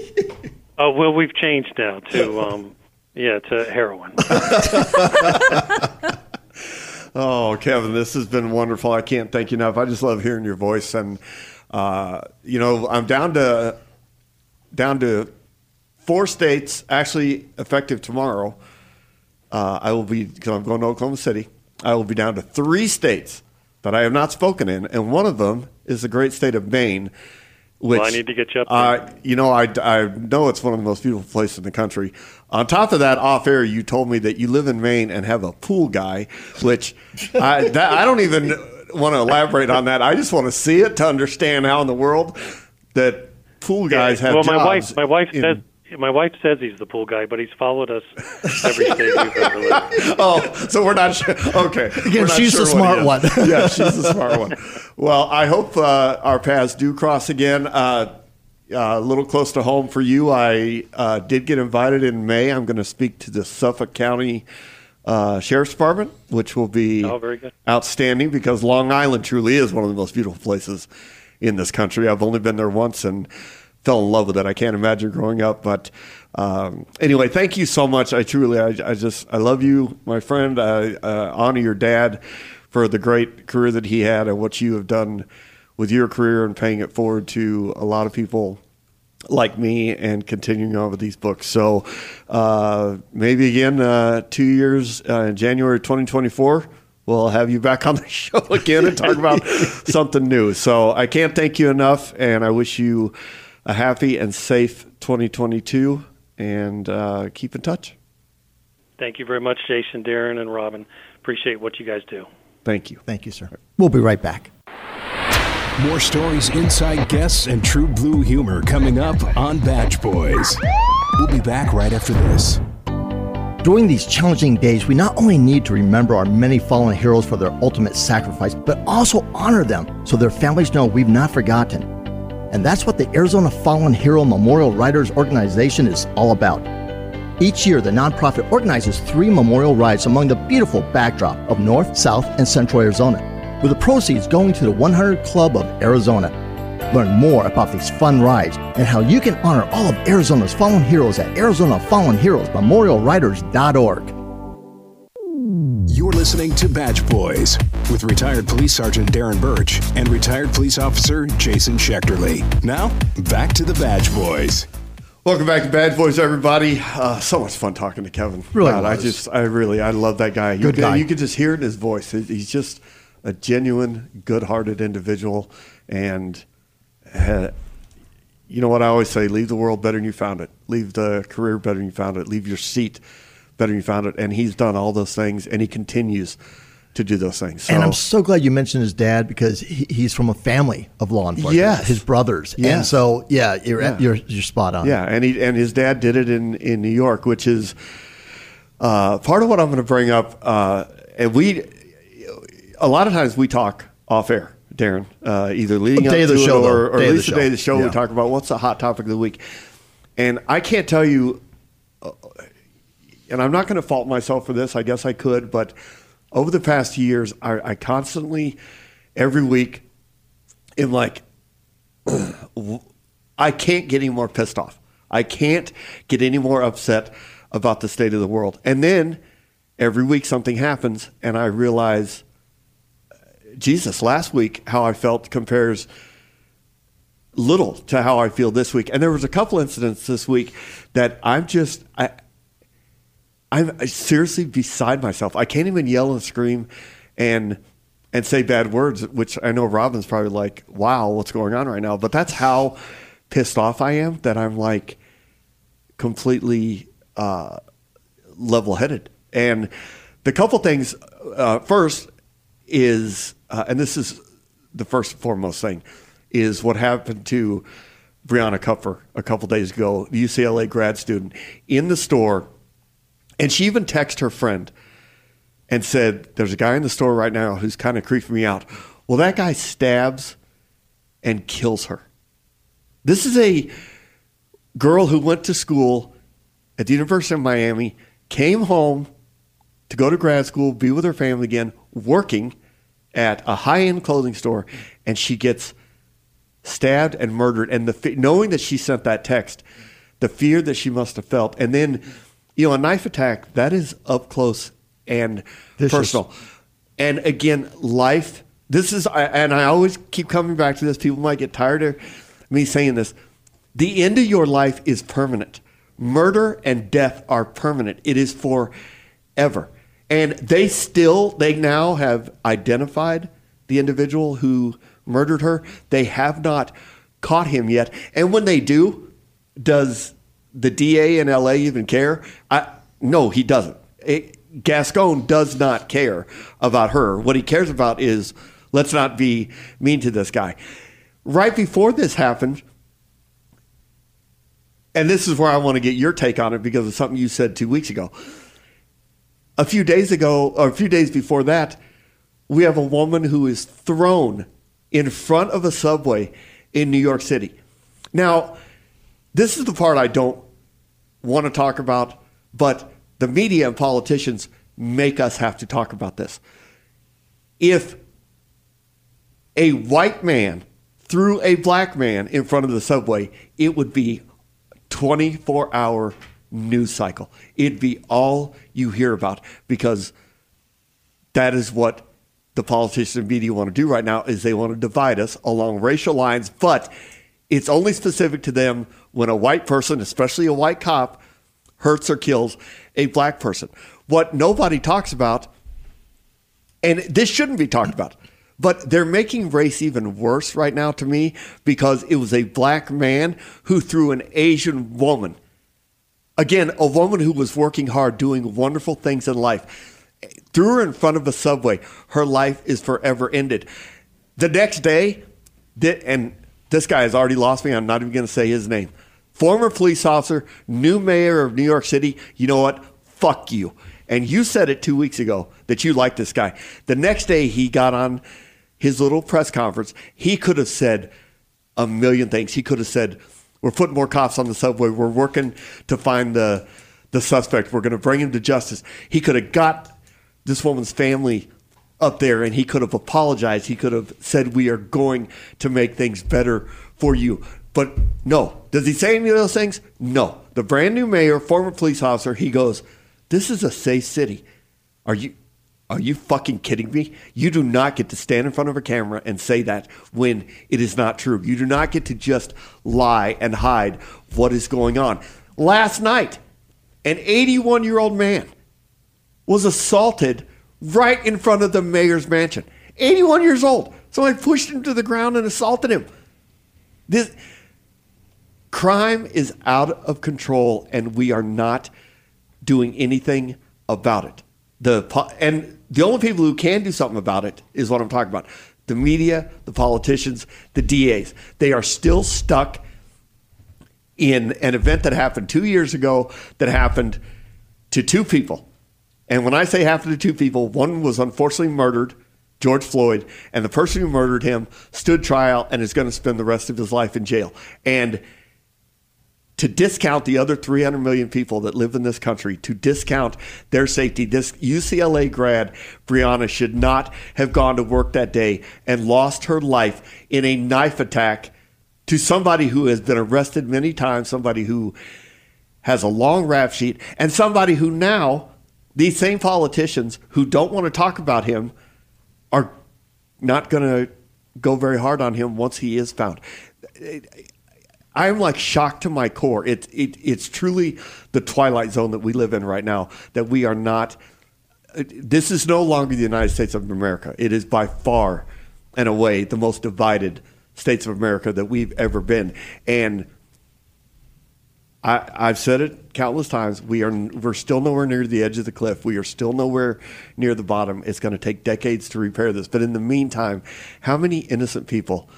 oh well, we've changed now to um, yeah to heroin. Oh, Kevin, this has been wonderful. I can't thank you enough. I just love hearing your voice, and uh, you know, I'm down to down to four states. Actually, effective tomorrow, uh, I will be because I'm going to Oklahoma City. I will be down to three states that I have not spoken in, and one of them is the great state of Maine. Which, Well, I need to get you up. Uh, you know, I, I know it's one of the most beautiful places in the country. On top of that, off air, you told me that you live in Maine and have a pool guy, which I, that, I don't even want to elaborate on that. I just want to see it to understand how in the world that pool guys have well, my wife, my wife in- says, my wife says he's the pool guy, but he's followed us every state we've ever lived. oh, so we're not sure. Okay. Again, We're not she's the smart what he is. one. yeah, she's the smart one. Well, I hope uh, our paths do cross again. Uh, uh, a little close to home for you. I uh, did get invited in May. I'm going to speak to the Suffolk County uh, Sheriff's Department, which will be Oh, very good. outstanding because Long Island truly is one of the most beautiful places in this country. I've only been there once and fell in love with it. I can't imagine growing up, but um, anyway, thank you so much. I truly, I, I just, I love you, my friend. I uh, honor your dad for the great career that he had and what you have done with your career and paying it forward to a lot of people like me and continuing on with these books. So uh, maybe again, uh, two years uh, in January 2024, we'll have you back on the show again and talk about something new. So I can't thank you enough, and I wish you a happy and safe 2022 and uh, keep in touch. Thank you very much, Jason, Darren, and Robin. Appreciate what you guys do. Thank you. Thank you, sir. We'll be right back. More stories, inside guests, and true blue humor coming up on Badge Boys. We'll be back right after this. During these challenging days, we not only need to remember our many fallen heroes for their ultimate sacrifice, but also honor them so their families know we've not forgotten. And that's what the Arizona Fallen Hero Memorial Riders Organization is all about. Each year, the nonprofit organizes three memorial rides among the beautiful backdrop of North, South, and Central Arizona, with the proceeds going to the 100 Club of Arizona. Learn more about these fun rides and how you can honor all of Arizona's fallen heroes at Arizona Fallen Heroes Memorialriders.org. You're listening to Badge Boys with retired police sergeant Darren Burch and retired police officer Jason Schechterle. Now, back to the Badge Boys. Welcome back to Badge Boys, everybody. Uh, so much fun talking to Kevin. Really God, I just, I really, I love that guy. You Good could, guy. You could just hear it in his voice. He's just a genuine, good-hearted individual, and uh, you know what I always say: leave the world better than you found it. Leave the career better than you found it. Leave your seat better than you found it. And he's done all those things, and he continues to do those things. So, And I'm so glad you mentioned his dad because he, he's from a family of law enforcement. Yes. His brothers. And so, yeah, you're, Yeah. you're, you're spot on. Yeah, and he and his dad did it in in New York, which is uh, part of what I'm going to bring up. Uh, and we, a lot of times we talk off air, Darren, uh, either leading Day up of the to show, it or, or at of the least the day of the show. Yeah. We talk about what's the hot topic of the week, and I can't tell you. uh, And I'm not going to fault myself for this. I guess I could, but over the past years, I, I constantly, every week, am like, I can't get any more pissed off. I can't get any more upset about the state of the world. And then every week something happens, and I realize, Jesus, last week how I felt compares little to how I feel this week. And there was a couple incidents this week that I'm just I I'm seriously beside myself. I can't even yell and scream and and say bad words, which I know Robin's probably like, "Wow, what's going on right now?" But that's how pissed off I am that I'm like completely uh, level-headed. And the couple things uh, first is, uh, and this is the first and foremost thing, is what happened to Brianna Kupfer a couple days ago, the UCLA grad student, in the store. And she even texted her friend and said, There's a guy in the store right now who's kind of creeping me out. Well, that guy stabs and kills her. This is a girl who went to school at the University of Miami, came home to go to grad school, be with her family again, working at a high end clothing store, and she gets stabbed and murdered. And the knowing that she sent that text, the fear that she must have felt, and then you know a knife attack that is up close and Vicious. personal. And again, life. This is, and I always keep coming back to this. People might get tired of me saying this. The end of your life is permanent. Murder and death are permanent. It is forever. And they still, they now have identified the individual who murdered her. They have not caught him yet. And when they do, does the DA in LA even care? I, no, he doesn't. It, Gascon does not care about her. What he cares about is let's not be mean to this guy. Right before this happened, and this is where I want to get your take on it because of something you said two weeks ago. A few days ago, or a few days before that, we have a woman who is thrown in front of a subway in New York City. Now, this is the part I don't want to talk about, but the media and politicians make us have to talk about this. If a white man threw a black man in front of the subway, it would be 24 hour news cycle. It'd be all you hear about because that is what the politicians and media want to do right now is they want to divide us along racial lines, but it's only specific to them when a white person, especially a white cop, hurts or kills a black person. What nobody talks about, and this shouldn't be talked about, but they're making race even worse right now to me because it was a black man who threw an Asian woman. Again, a woman who was working hard, doing wonderful things in life. Threw her in front of a subway. Her life is forever ended. The next day, and this guy has already lost me. I'm not even going to say his name. Former police officer, new mayor of New York City. You know what? Fuck you. And you said it two weeks ago that you liked this guy. The next day, he got on his little press conference, he could have said a million things. He could have said, "We're putting more cops on the subway. We're working to find the the suspect. We're going to bring him to justice." He could have got this woman's family up there, and he could have apologized. He could have said, "We are going to make things better for you." But no, does he say any of those things? No. The brand new mayor, former police officer, he goes, "This is a safe city." Are you? Are you fucking kidding me? You do not get to stand in front of a camera and say that when it is not true. You do not get to just lie and hide what is going on. Last night, an 81 year old man was assaulted right in front of the mayor's mansion. 81 years old. Somebody pushed him to the ground and assaulted him. This crime is out of control, and we are not doing anything about it. The and the only people who can do something about it is what I'm talking about. The media, the politicians, the DAs. They are still stuck in an event that happened two years ago that happened to two people. And when I say happened to two people, one was unfortunately murdered, George Floyd, and the person who murdered him stood trial and is going to spend the rest of his life in jail. And to discount the other 300 million people that live in this country, to discount their safety. This UCLA grad, Brianna, should not have gone to work that day and lost her life in a knife attack to somebody who has been arrested many times, somebody who has a long rap sheet, and somebody who now, these same politicians who don't want to talk about him are not going to go very hard on him once he is found. I'm like shocked to my core. It, it, it's truly the twilight zone that we live in right now, that we are not, this is no longer the United States of America. It is by far and away the most divided states of America that we've ever been. And I, I've said it countless times. We are we're still nowhere near the edge of the cliff. We are still nowhere near the bottom. It's going to take decades to repair this. But in the meantime, how many innocent people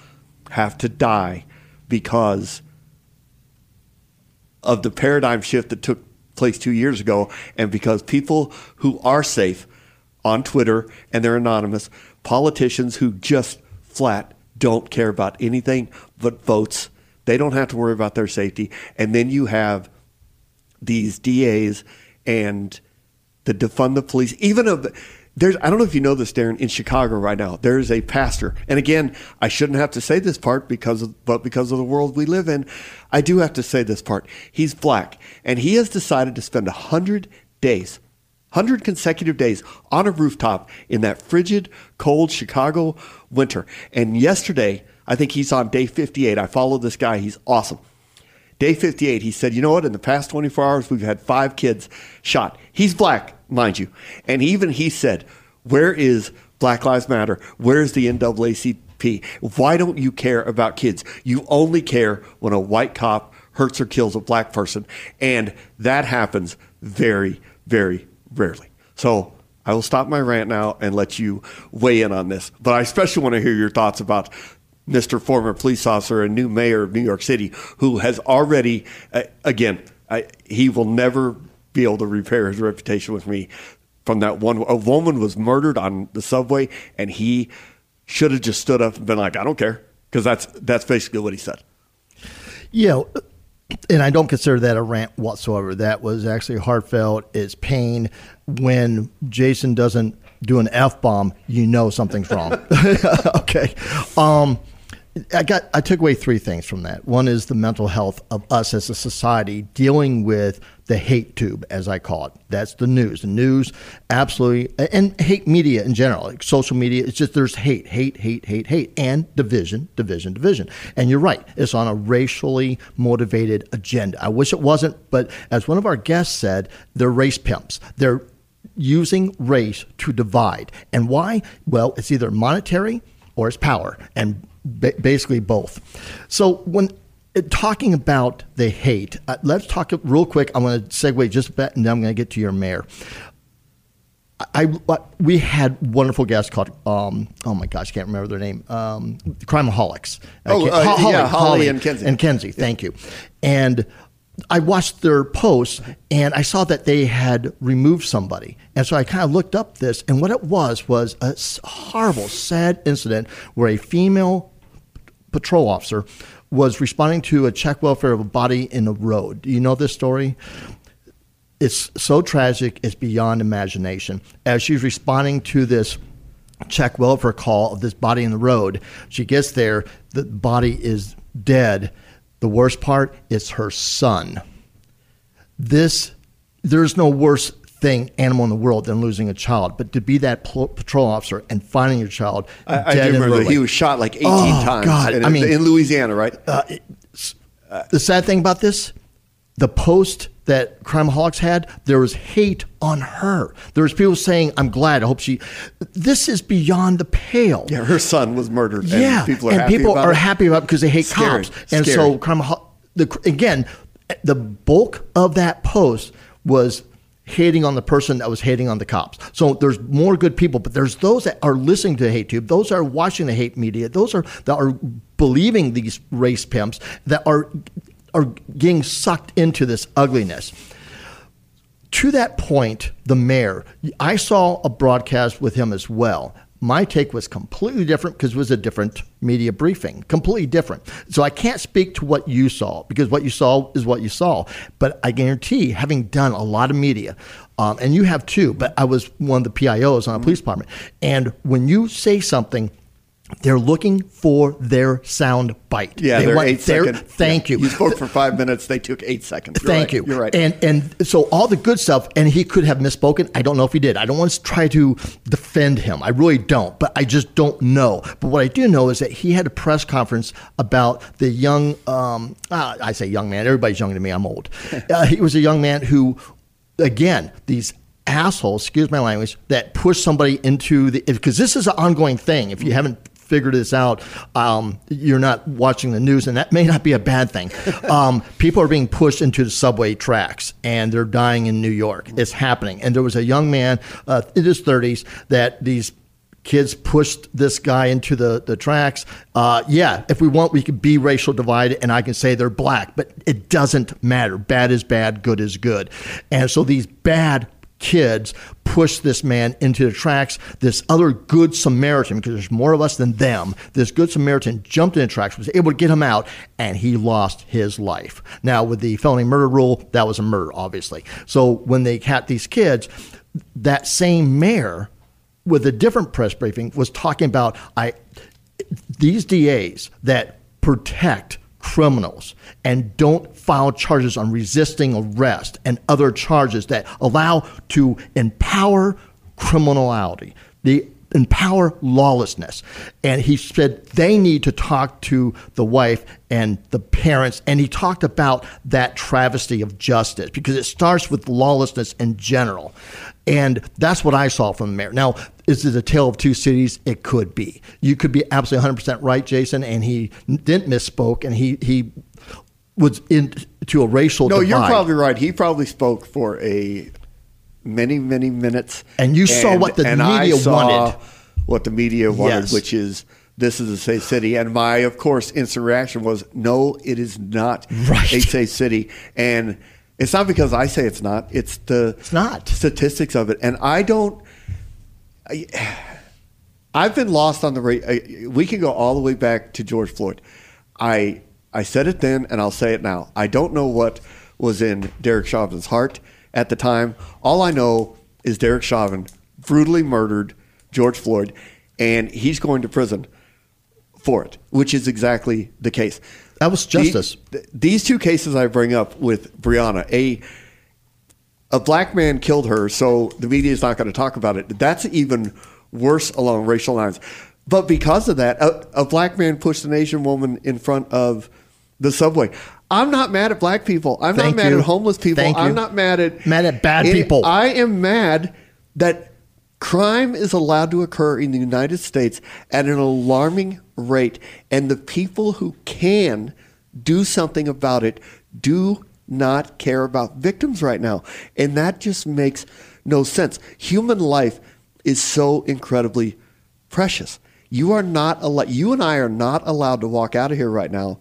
have to die because of the paradigm shift that took place two years ago, and because people who are safe on Twitter and they're anonymous, politicians who just flat don't care about anything but votes. They don't have to worry about their safety. And then you have these DAs and the defund the police, even of there's I don't know if you know this, Darren, in Chicago right now, there is a pastor. And again, I shouldn't have to say this part because of but because of the world we live in, I do have to say this part. He's black, and he has decided to spend a hundred days 100 consecutive days on a rooftop in that frigid, cold Chicago winter. And yesterday, I think he's on day 58. I follow this guy, he's awesome. Day 58, he said, You know what? In the past 24 hours, we've had five kids shot. He's black, mind you. And even he said, Where is Black Lives Matter? Where is the NAACP? Why don't you care about kids? You only care when a white cop hurts or kills a black person. And that happens very, very rarely. So I will stop my rant now and let you weigh in on this. But I especially want to hear your thoughts about Mr. Former police officer and new mayor of New York City, who has already, uh, again, I, he will never be able to repair his reputation with me from that one. A woman was murdered on the subway, and he should have just stood up and been like, "I don't care," because that's that's basically what he said. Yeah, and I don't consider that a rant whatsoever. That was actually heartfelt. It's pain. When Jason doesn't do an f bomb, you know something's wrong. okay. Um, I got I took away three things from that. One is the mental health of us as a society dealing with the hate tube, as I call it. That's the news. The news absolutely and hate media in general, like social media. It's just there's hate, hate, hate, hate, hate, and division, division, division. And you're right. It's on a racially motivated agenda. I wish it wasn't, but as one of our guests said, they're race pimps. They're using race to divide. And why? Well, it's either monetary or it's power. And basically both. So when talking about the hate, uh, let's talk real quick. I'm going to segue just a bit, and then I'm going to get to your mayor. I, I we had wonderful guests called um, oh my gosh, I can't remember their name. Um, Crimeaholics. Oh, uh, Holly, yeah, Holly, Holly, and Kenzie. And Kenzie, thank you. And I watched their posts and I saw that they had removed somebody. And so I kind of looked up this, and what it was was a horrible, sad incident where a female patrol officer was responding to a check welfare of a body in the road. Do you know this story? It's so tragic, it's beyond imagination. As she's responding to this check welfare call of this body in the road, she gets there, the body is dead the worst part is her son. This, there's no worse thing, animal in the world, than losing a child. But to be that patrol officer and finding your child I, I do remember he was shot like 18 oh, times. God, in, I mean, in Louisiana, right? Uh, the sad thing about this, the post that Crimeaholics had, there was hate on her. There was people saying, "I'm glad. I hope she." This is beyond the pale. Yeah, her son was murdered. Yeah, and people are and happy people about are it. happy about because they hate Scary. cops. And Scary. so crime the again, the bulk of that post was hating on the person that was hating on the cops. So there's more good people, but there's those that are listening to hate tube, those are watching the hate media, those are that are believing these race pimps that are are getting sucked into this ugliness. To that point, the mayor, I saw a broadcast with him as well. My take was completely different because it was a different media briefing, completely different. So I can't speak to what you saw because what you saw is what you saw. But I guarantee, having done a lot of media, um, and you have too, but I was one of the PIOs on a police department. And when you say something they're looking for their sound bite. Yeah, they they're want eight their, seconds. Thank Yeah. you. You spoke for five minutes. They took eight seconds. You're Thank right. you. You're right. And and so all the good stuff, and he could have misspoken. I don't know if he did. I don't want to try to defend him. I really don't. But I just don't know. But what I do know is that he had a press conference about the young. Um, uh, I say young man. Everybody's younger than me. I'm old. uh, he was a young man who, again, these assholes, excuse my language, that push somebody into the because this is an ongoing thing. If you haven't figured this out, um, you're not watching the news, and that may not be a bad thing. Um, people are being pushed into the subway tracks, and they're dying in New York. It's happening. And there was a young man uh, in his 30s that these kids pushed this guy into the, the tracks. Uh, yeah, if we want, we could be racial divided, and I can say they're black, but it doesn't matter. Bad is bad, good is good. And so these bad kids pushed this man into the tracks. This other good Samaritan, because there's more of us than them, this good Samaritan jumped in the tracks, was able to get him out, and he lost his life. Now, with the felony murder rule, that was a murder, obviously. So when they caught these kids, that same mayor with a different press briefing was talking about I these DAs that protect criminals and don't file charges on resisting arrest and other charges that allow to empower criminality. The empower lawlessness. And he said they need to talk to the wife and the parents. And he talked about that travesty of justice because it starts with lawlessness in general. And that's what I saw from the mayor. Now, is it a tale of two cities? It could be. You could be absolutely 100% right, Jason. And he didn't misspoke and he, he was into a racial no, divide. you're probably right. He probably spoke for a many, many minutes. And you saw what the and media saw wanted. What the media wanted, Yes. which is this is a safe city. And my, of course, instant reaction was, no, it is not Right. a safe city. And it's not because I say it's not. It's the It's not. statistics of it. And I don't. I, I've been lost on the rate. We can go all the way back to George Floyd. I I said it then, and I'll say it now. I don't know what was in Derek Chauvin's heart at the time. All I know is Derek Chauvin brutally murdered George Floyd, and he's going to prison for it, which is exactly the case. That was justice. The- these two cases I bring up with Brianna, a a black man killed her, so the media is not going to talk about it. That's even worse along racial lines. But because of that, a, a black man pushed an Asian woman in front of the subway. I'm not mad at black people. I'm Thank not mad you. at homeless people. Thank I'm you. not mad at Mad at bad people. I am mad that crime is allowed to occur in the United States at an alarming rate, and the people who can do something about it do not care about victims right now. And that just makes no sense. Human life is so incredibly precious. You are not allowed, you and I are not allowed to walk out of here right now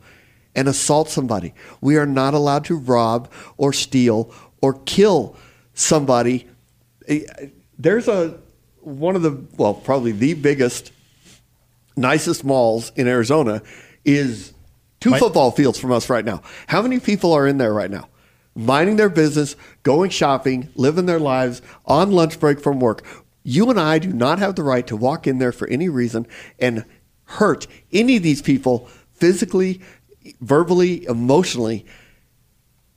and assault somebody. We are not allowed to rob or steal or kill somebody. Eh, There's a one of the well, probably the biggest, nicest malls in Arizona is two football fields from us right now. How many people are in there right now? Minding their business, going shopping, living their lives on lunch break from work. You and I do not have the right to walk in there for any reason and hurt any of these people physically, verbally, emotionally.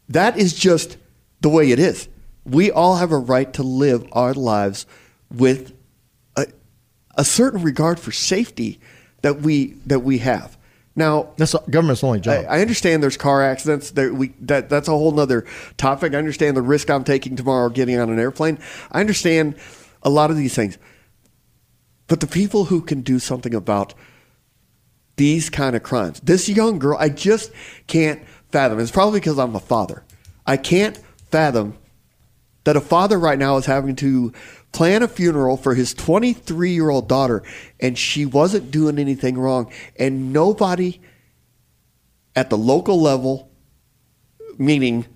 That is just the way it is. We all have a right to live our lives with a, a certain regard for safety that we that we have. Now, That's government's only job. I, I understand there's car accidents. There, we that that's a whole nother topic. I understand the risk I'm taking tomorrow getting on an airplane. I understand a lot of these things, but the people who can do something about these kind of crimes, this young girl, I just can't fathom. It's probably because I'm a father. I can't fathom that a father right now is having to plan a funeral for his 23 year old daughter and she wasn't doing anything wrong. And nobody at the local level meaning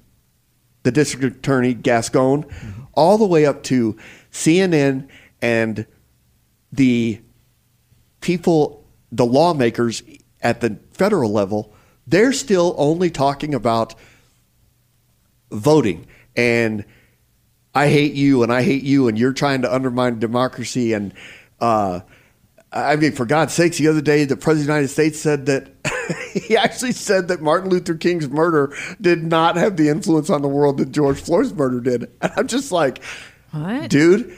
the district attorney gascon mm-hmm. all the way up to cnn and the people the lawmakers at the federal level they're still only talking about voting. And I hate you and I hate you and you're trying to undermine democracy and uh, I mean for God's sakes the other day the president of the United States said that he actually said that Martin Luther King's murder did not have the influence on the world that George Floyd's murder did and I'm just like What? dude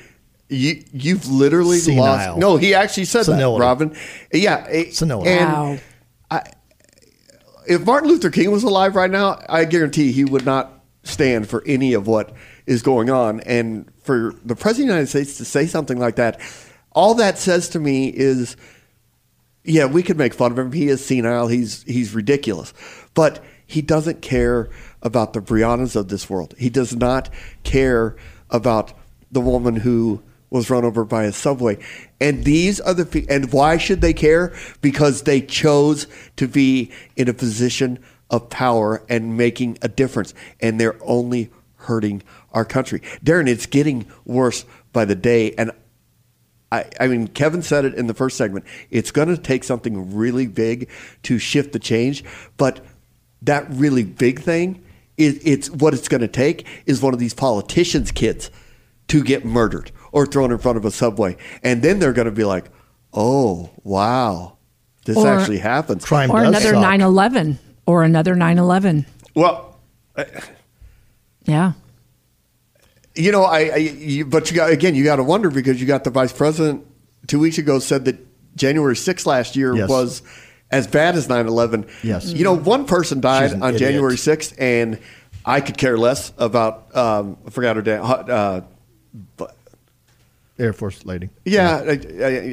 you you've literally Senile. lost no he actually said Senility. that Robin yeah it- Senility. and Wow. if Martin Luther King was alive right now, I guarantee he would not stand for any of what is going on. And for the President of the United States to say something like that, all that says to me is, yeah, we could make fun of him. He is senile. He's he's ridiculous, but he doesn't care about the Briannas of this world. He does not care about the woman who was run over by a subway. And these are the and why should they care? Because they chose to be in a position of power and making a difference, and they're only hurting our country. Darren, it's getting worse by the day, and I, I mean, Kevin said it in the first segment. It's going to take something really big to shift the change, but that really big thing is it's what it's going to take is one of these politicians' kids to get murdered or thrown in front of a subway, and then they're going to be like, "Oh, wow, this Or- actually happens." Crime Or does another suck. 9 11. or another 9/11. Well, Yeah. you know, I, I you, but you got again, you got to wonder because you got the vice president two weeks ago said that January 6th last year Yes. was as bad as 9/11. Yes. You know, one person died on idiot. January 6th, and I could care less about. Um, I forgot her name. Uh, but Air Force lady. yeah, I,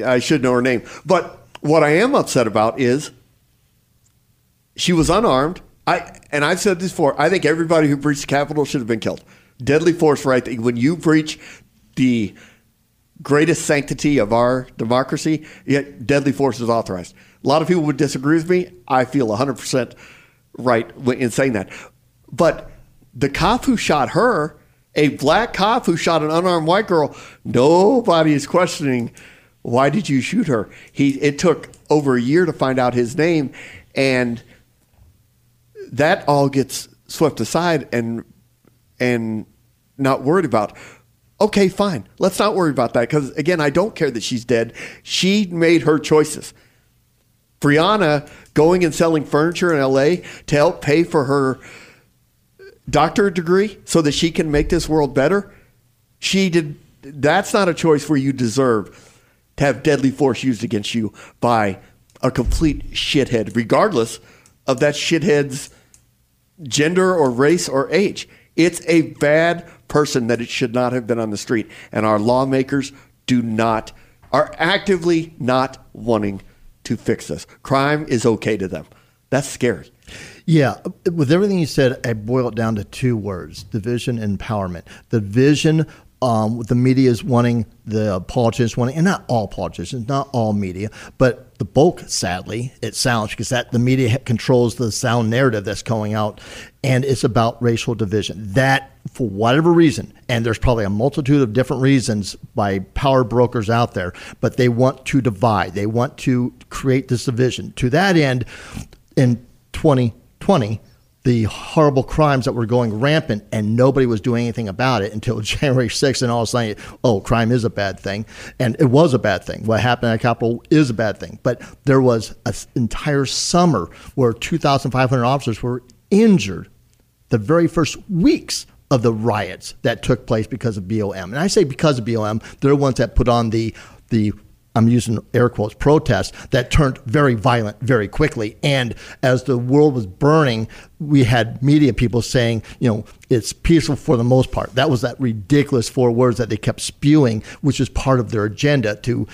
I, I should know her name. But what I am upset about is she was unarmed. I and I've said this before. I think everybody who breached the Capitol should have been killed. Deadly force right. When you breach the greatest sanctity of our democracy, yet deadly force is authorized. A lot of people would disagree with me. I feel 100% right in saying that. But the cop who shot her, a black cop who shot an unarmed white girl, nobody is questioning why did you shoot her? He it took over a year to find out his name and that all gets swept aside and and not worried about. Okay, fine. Let's not worry about that because again, I don't care that she's dead. She made her choices. Brianna going and selling furniture in LA to help pay for her doctorate degree so that she can make this world better. She did that's not a choice where you deserve to have deadly force used against you by a complete shithead, regardless of that shithead's gender or race or age. It's a bad person that it should not have been on the street. And our lawmakers do not, are actively not wanting to fix this. Crime is okay to them. That's scary. Yeah, with everything you said, I boil it down to two words: division and empowerment. The vision, um, the media is wanting, the politicians wanting, and not all politicians, not all media, but the bulk, sadly, it sounds because that the media controls the sound narrative that's going out, and it's about racial division. That, for whatever reason, and there's probably a multitude of different reasons by power brokers out there, but they want to divide. They want to create this division. To that end, in 2020, the horrible crimes that were going rampant and nobody was doing anything about it until January 6th and all of a sudden, oh, crime is a bad thing. And it was a bad thing. What happened at Capitol is a bad thing. But there was an entire summer where 2,500 officers were injured the very first weeks of the riots that took place because of BLM. And I say because of BLM, they're the ones that put on the the I'm using air quotes protests that turned very violent very quickly. And as the world was burning, we had media people saying, you know, it's peaceful for the most part. That was that ridiculous four words that they kept spewing, which is part of their agenda to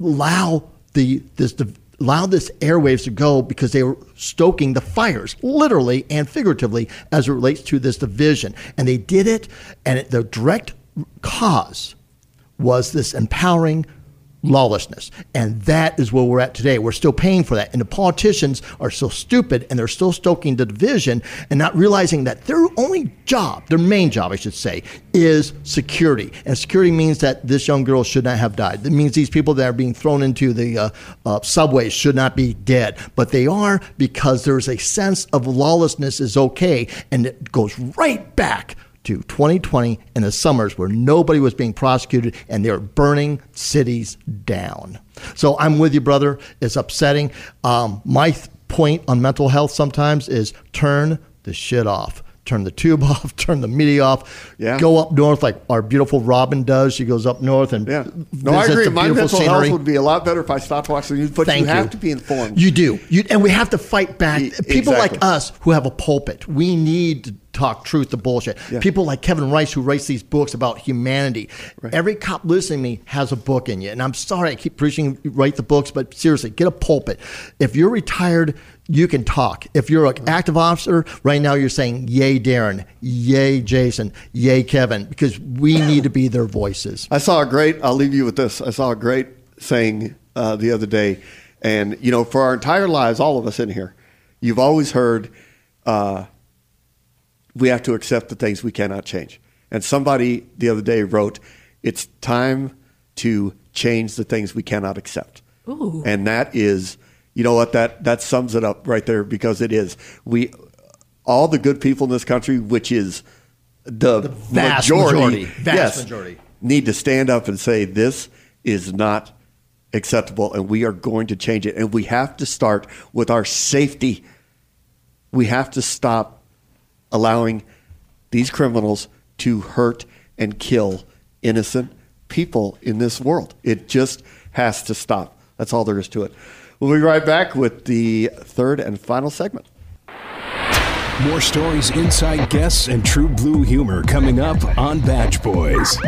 allow the this allow this airwaves to go because they were stoking the fires, literally and figuratively, as it relates to this division. And they did it, and it, the direct cause was this empowering lawlessness. And that is where we're at today. We're still paying for that. And the politicians are so stupid and they're still stoking the division and not realizing that their only job, their main job, I should say, is security. And security means that this young girl should not have died. It means these people that are being thrown into the uh, uh, subways should not be dead. But they are because there's a sense of lawlessness is okay. And it goes right back to 2020 in the summers where nobody was being prosecuted and they were burning cities down. So I'm with you, brother. It's upsetting. Um, my th- point on mental health sometimes is turn the shit off. Turn the tube off, turn the media off. Yeah. Go up north like our beautiful Robin does. She goes up north and Yeah. No, I agree. My mental scenery. health would be a lot better if I stopped watching news, but Thank you have to be informed. You do. You, and we have to fight back. E- People like us who have a pulpit, we need to talk truth to bullshit. Yeah. People like Kevin Rice who writes these books about humanity. Every cop listening to me has a book in you. And I'm sorry I keep preaching write the books, but seriously, get a pulpit. If you're retired, you can talk. If you're an active officer, right now you're saying, yay, Darren, yay, Jason, yay, Kevin, because we need to be their voices. I saw a great. I'll leave you with this. I saw a great saying uh, the other day, and you know, for our entire lives, all of us in here, you've always heard uh, we have to accept the things we cannot change. And somebody the other day wrote, "It's time to change the things we cannot accept." Ooh. And that is, you know what that that sums it up right there because it is we all the good people in this country, which is the, vast majority, majority. Vast yes, majority. need to stand up and say this is not acceptable and we are going to change it and we have to start with our safety We have to stop allowing these criminals to hurt and kill innocent people in this world. It just has to stop. That's all there is to it. We'll be right back with the third and final segment. More stories, inside guests, and true blue humor coming up on Badge Boys.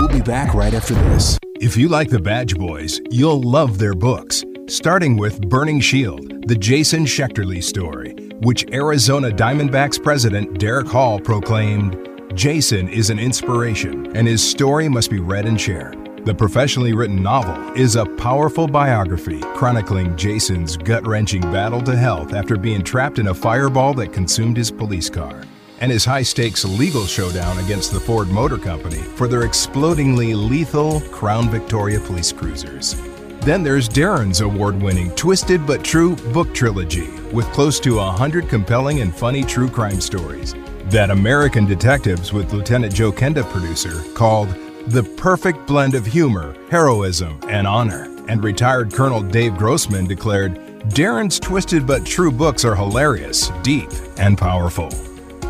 We'll be back right after this. If you like the Badge Boys, you'll love their books, starting with Burning Shield, the Jason Schechterle story, which Arizona Diamondbacks president Derrick Hall proclaimed Jason is an inspiration, and his story must be read and shared. The professionally written novel is a powerful biography chronicling Jason's gut wrenching battle to health after being trapped in a fireball that consumed his police car, and his high stakes legal showdown against the Ford Motor Company for their explodingly lethal Crown Victoria police cruisers. Then there's Darren's award winning Twisted But True book trilogy with close to 100 compelling and funny true crime stories. That American Detectives with Lieutenant Joe Kenda producer called the perfect blend of humor, heroism, and honor. And retired Colonel Dave Grossman declared Darren's twisted but true books are hilarious, deep, and powerful.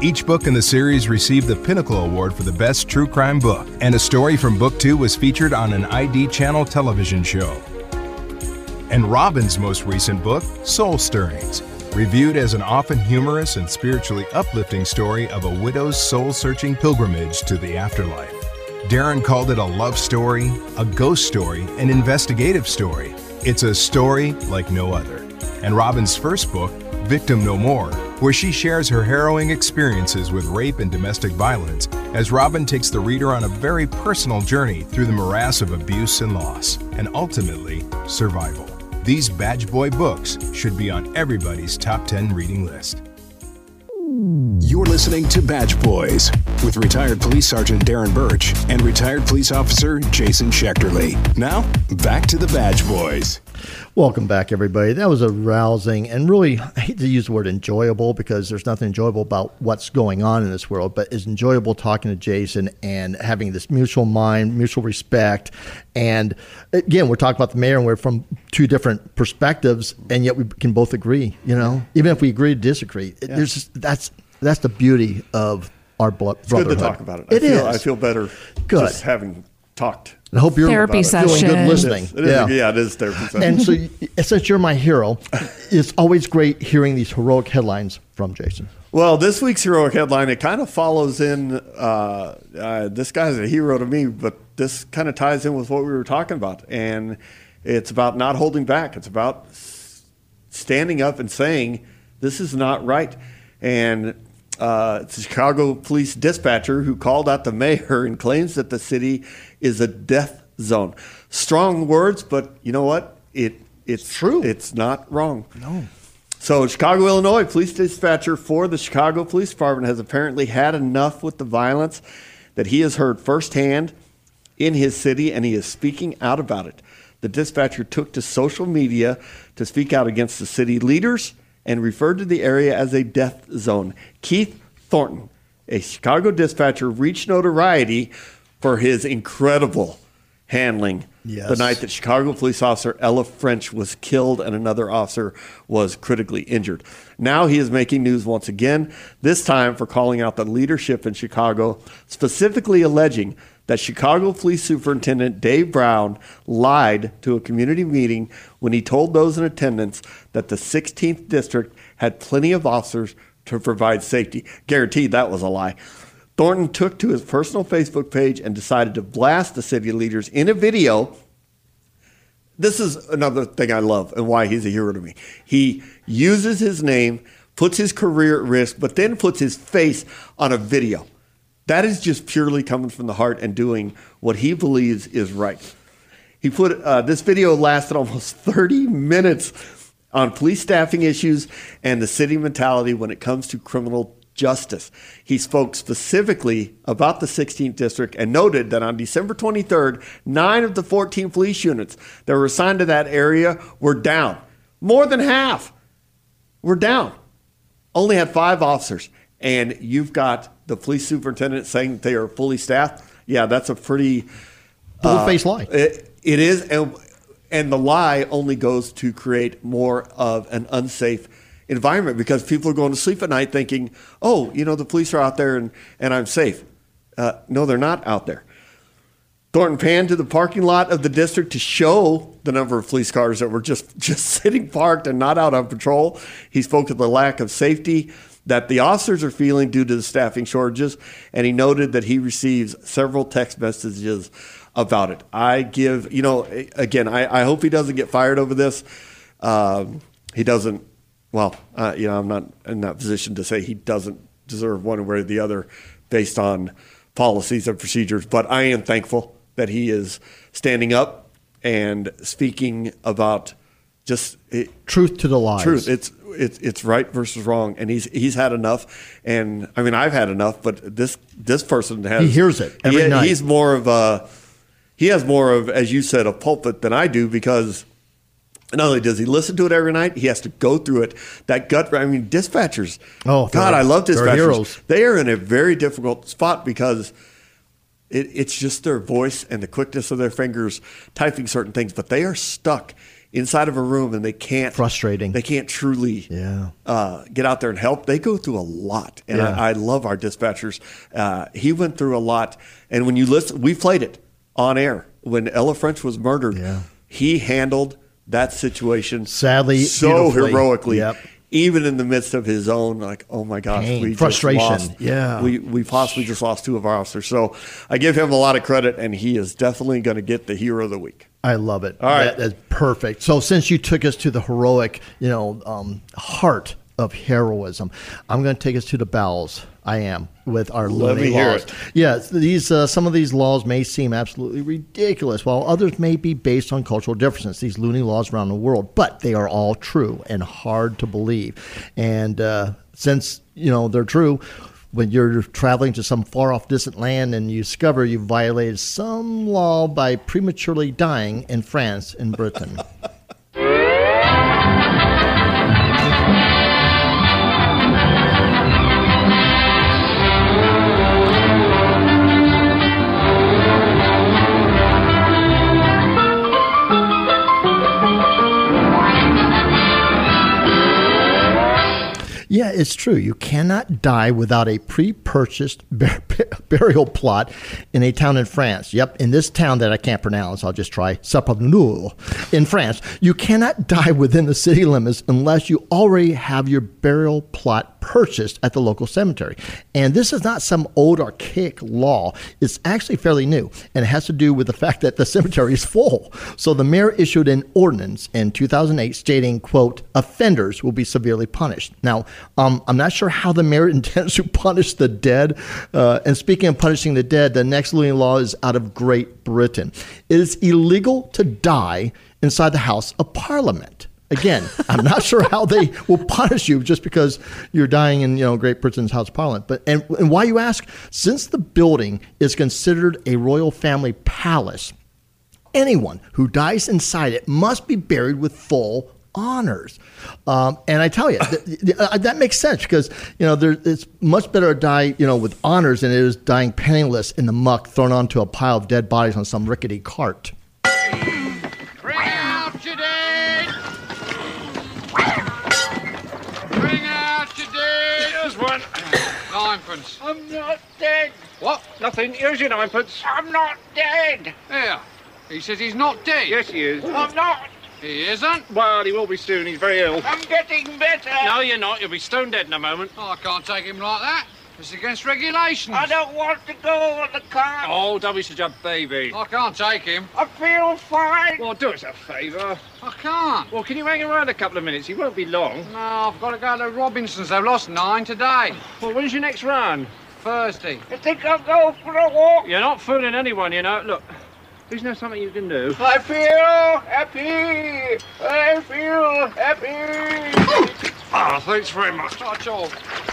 Each book in the series received the Pinnacle Award for the Best True Crime Book, and a story from Book 2 was featured on an ID channel television show. And Robin's most recent book, Soul Stirrings, reviewed as an often humorous and spiritually uplifting story of a widow's soul searching pilgrimage to the afterlife. Darren called it a love story, a ghost story, an investigative story. It's a story like no other. And Robin's first book, Victim No More, where she shares her harrowing experiences with rape and domestic violence, as Robin takes the reader on a very personal journey through the morass of abuse and loss, and ultimately, survival. These Badge Boy books should be on everybody's top 10 reading list. You're listening to Badge Boys with retired police sergeant Darren Burch and retired police officer Jason Schechterle. Now, back to the Badge Boys. Welcome back, everybody. That was a rousing and really, I hate to use the word enjoyable because there's nothing enjoyable about what's going on in this world, but it's enjoyable talking to Jason and having this mutual mind, mutual respect. And again, we're talking about the mayor and we're from two different perspectives, and yet we can both agree, you know, even if we agree to disagree. Yeah. There's just, that's, that's the beauty of our blood. It's good to talk about it. I it feel, is. I feel better good. just having talked. I hope you're therapy session. doing good listening. It is, it is, yeah. yeah, it is therapy session. And so, since you're my hero, it's always great hearing these heroic headlines from Jason. Well, this week's heroic headline it kind of follows in. Uh, uh, this guy's a hero to me, but this kind of ties in with what we were talking about, and it's about not holding back. It's about standing up and saying this is not right. And uh, a Chicago police dispatcher who called out the mayor and claims that the city is a death zone. Strong words, but you know what? It it's true. It's not wrong. No. So, Chicago, Illinois, police dispatcher for the Chicago Police Department has apparently had enough with the violence that he has heard firsthand in his city, and he is speaking out about it. The dispatcher took to social media to speak out against the city leaders and referred to the area as a death zone. Keith Thornton, a Chicago dispatcher, reached notoriety for his incredible handling yes. the night that Chicago police officer Ella French was killed and another officer was critically injured. Now he is making news once again, this time for calling out the leadership in Chicago, specifically alleging that Chicago Police Superintendent Dave Brown lied to a community meeting when he told those in attendance that the 16th district had plenty of officers to provide safety. Guaranteed that was a lie. Thornton took to his personal Facebook page and decided to blast the city leaders in a video. This is another thing I love and why he's a hero to me. He uses his name, puts his career at risk, but then puts his face on a video. That is just purely coming from the heart and doing what he believes is right. He put uh, this video lasted almost 30 minutes on police staffing issues and the city mentality when it comes to criminal justice. He spoke specifically about the 16th district and noted that on December 23rd, nine of the 14 police units that were assigned to that area were down. More than half were down. Only had five officers. And you've got the police superintendent saying they are fully staffed. Yeah, that's a pretty bold faced uh, lie. It, it is, and and the lie only goes to create more of an unsafe environment because people are going to sleep at night thinking, oh, you know, the police are out there and, and I'm safe. Uh, no, they're not out there. Thornton panned to the parking lot of the district to show the number of police cars that were just, just sitting parked and not out on patrol. He spoke of the lack of safety that the officers are feeling due to the staffing shortages, and he noted that he receives several text messages about it. I give, you know, again, I, I hope he doesn't get fired over this. Um, he doesn't, well, uh, you know, I'm not in that position to say he doesn't deserve one way or the other based on policies and procedures, but I am thankful that he is standing up and speaking about just it, truth to the lies. Truth. It's it's it's right versus wrong, and he's he's had enough. And I mean, I've had enough, but this this person has. He hears it every he, night. He's more of a. He has more of, as you said, a pulpit than I do because not only does he listen to it every night, he has to go through it. That gut. I mean, dispatchers. Oh God, I love dispatchers. They are in a very difficult spot because it, it's just their voice and the quickness of their fingers typing certain things, but they are stuck inside of a room and they can't Frustrating. They can't truly Yeah. uh, get out there and help. They go through a lot, and Yeah. I, I love our dispatchers. Uh, he went through a lot, and when you listen, we played it on air when Ella French was murdered. Yeah. He handled that situation Sadly, so heroically. Yep. Even in the midst of his own, like, oh my gosh, Pain, we just frustration. lost- Yeah. we we possibly just lost two of our officers. So I give him a lot of credit, and he is definitely going to get the hero of the week. I love it. All right. That- that's perfect. So since you took us to the heroic, you know, um, heart of heroism, I'm going to take us to the bowels. I am with our Let loony me laws. Yes, these uh, some of these laws may seem absolutely ridiculous, while others may be based on cultural differences. These loony laws around the world, but they are all true and hard to believe. And uh, since you know they're true, when you're traveling to some far off distant land and you discover you violated some law by prematurely dying in France and Britain. it's true. You cannot die without a pre-purchased bur- burial plot in a town in France. Yep, in this town that I can't pronounce, I'll just try Saponul in France. You cannot die within the city limits unless you already have your burial plot purchased at the local cemetery. And this is not some old archaic law. It's actually fairly new, and it has to do with the fact that the cemetery is full. So the mayor issued an ordinance in 2008 stating, quote, offenders will be severely punished. Now, um, I'm not sure how the mayor intends to punish the dead. Uh, and speaking of punishing the dead, the next looming law is out of Great Britain. It is illegal to die inside the House of Parliament. Again, I'm not sure how they will punish you just because you're dying in you know Great Britain's House of Parliament. But and, and why you ask? Since the building is considered a royal family palace, anyone who dies inside it must be buried with full honors. Um, and I tell you, th- th- uh, that makes sense because you know there, it's much better to die you know with honors than it is dying penniless in the muck, thrown onto a pile of dead bodies on some rickety cart. Bring out your dead! Bring out your dead! Here's one. Ninepence. I'm not dead. What? Nothing. Here's your ninepence. I'm not dead. Here. He says he's not dead. Yes, he is. I'm not. He isn't. Well, he will be soon. He's very ill. I'm getting better. No, you're not. You'll be stone dead in a moment. Oh, I can't take him like that. It's against regulations. I don't want to go on the car. Oh, don't be such a baby. I can't take him. I feel fine. Well, do us a favour. I can't. Well, can you hang around a couple of minutes? He won't be long. No, I've got to go to Robinson's. They've lost nine today. Well, when's your next run? Thursday. You think I'll go for a walk? You're not fooling anyone, you know. Look, isn't there something you can do? I feel happy. I feel happy. Ah, thanks very much. Not at all.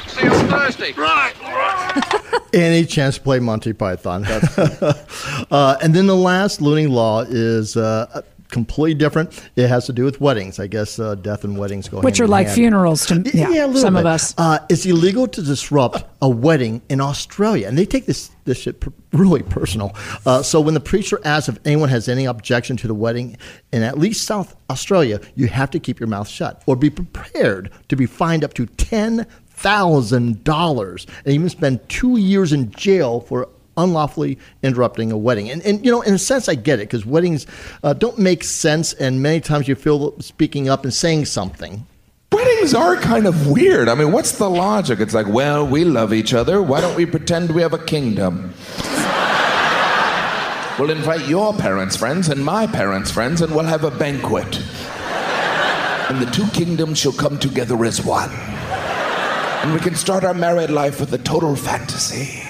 See you on Thursday. Right, right. Any chance to play Monty Python? uh, and then the last loony law is uh, completely different. It has to do with weddings. I guess uh, death and weddings go Which hand are like hand. funerals to yeah, Yeah, some of us. Uh, it's illegal to disrupt a wedding in Australia, and they take this this shit really personal. Uh, so when the preacher asks if anyone has any objection to the wedding in at least South Australia, you have to keep your mouth shut or be prepared to be fined up to ten thousand dollars and even spend two years in jail for unlawfully interrupting a wedding. And, and you know, in a sense, I get it because weddings uh, don't make sense, and many times you feel speaking up and saying something. Weddings are kind of weird. I mean, what's the logic? It's like, well, we love each other. Why don't we pretend we have a kingdom? we'll invite your parents' friends and my parents' friends, and we'll have a banquet. And the two kingdoms shall come together as one. And we can start our married life with a total fantasy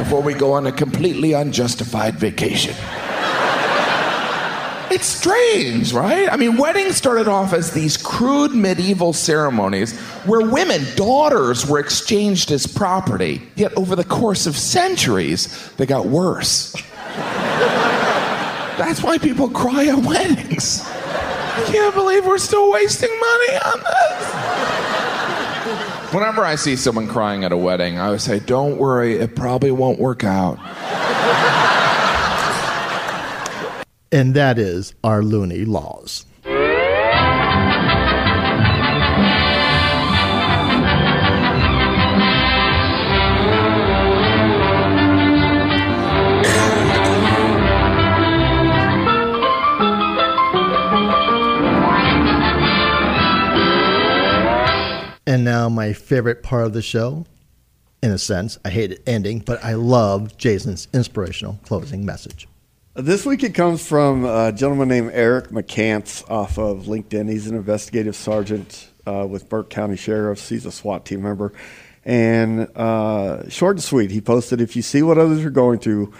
before we go on a completely unjustified vacation. It's strange, right? I mean, weddings started off as these crude medieval ceremonies where women, daughters, were exchanged as property. Yet over the course of centuries, they got worse. That's why people cry at weddings. I can't believe we're still wasting money on this. Whenever I see someone crying at a wedding, I would say, Don't worry, it probably won't work out. And that is our loony laws. And now, my favorite part of the show, in a sense, I hate it ending, but I love Jason's inspirational closing message. This week it comes from a gentleman named Eric McCants off of LinkedIn. He's an investigative sergeant uh, with Burke County Sheriff's. He's a SWAT team member. And uh, short and sweet, he posted If you see what others are going through,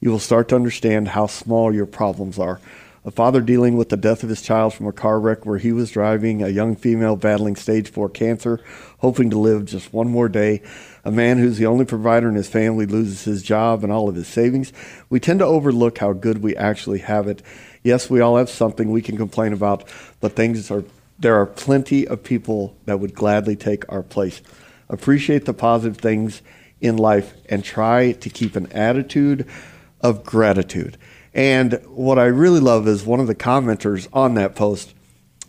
you will start to understand how small your problems are. A father dealing with the death of his child from a car wreck where he was driving, a young female battling stage 4 cancer, hoping to live just one more day, a man who's the only provider in his family loses his job and all of his savings. We tend to overlook how good we actually have it. Yes, we all have something we can complain about, but things are there are plenty of people that would gladly take our place. Appreciate the positive things in life and try to keep an attitude of gratitude. And what I really love is one of the commenters on that post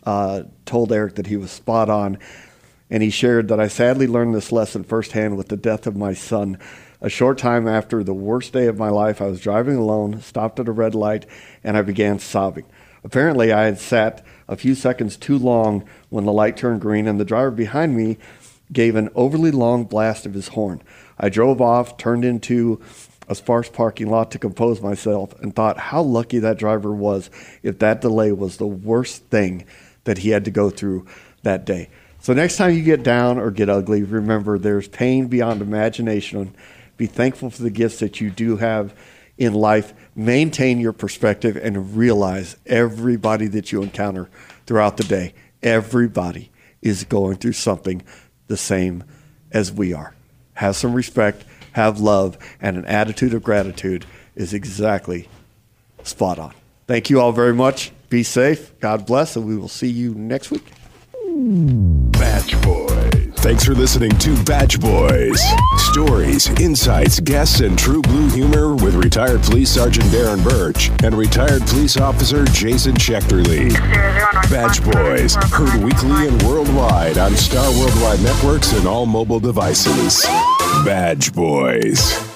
uh, told Eric that he was spot on. And he shared that I sadly learned this lesson firsthand with the death of my son. A short time after the worst day of my life, I was driving alone, stopped at a red light, and I began sobbing. Apparently, I had sat a few seconds too long when the light turned green, and the driver behind me gave an overly long blast of his horn. I drove off, turned into a sparse parking lot to compose myself, and thought how lucky that driver was if that delay was the worst thing that he had to go through that day. So next time you get down or get ugly, remember there's pain beyond imagination. Be thankful for the gifts that you do have in life. Maintain your perspective and realize everybody that you encounter throughout the day, everybody is going through something the same as we are. Have some respect, have love, and an attitude of gratitude is exactly spot on. Thank you all very much. Be safe. God bless, and we will see you next week. Badge Boys. Thanks for listening to Badge Boys. Stories, insights, guests, and true blue humor with retired police sergeant Darren Burch and retired police officer Jason Schechterle. Badge Boys, heard weekly and worldwide on Star Worldwide Networks and all mobile devices. Badge Boys.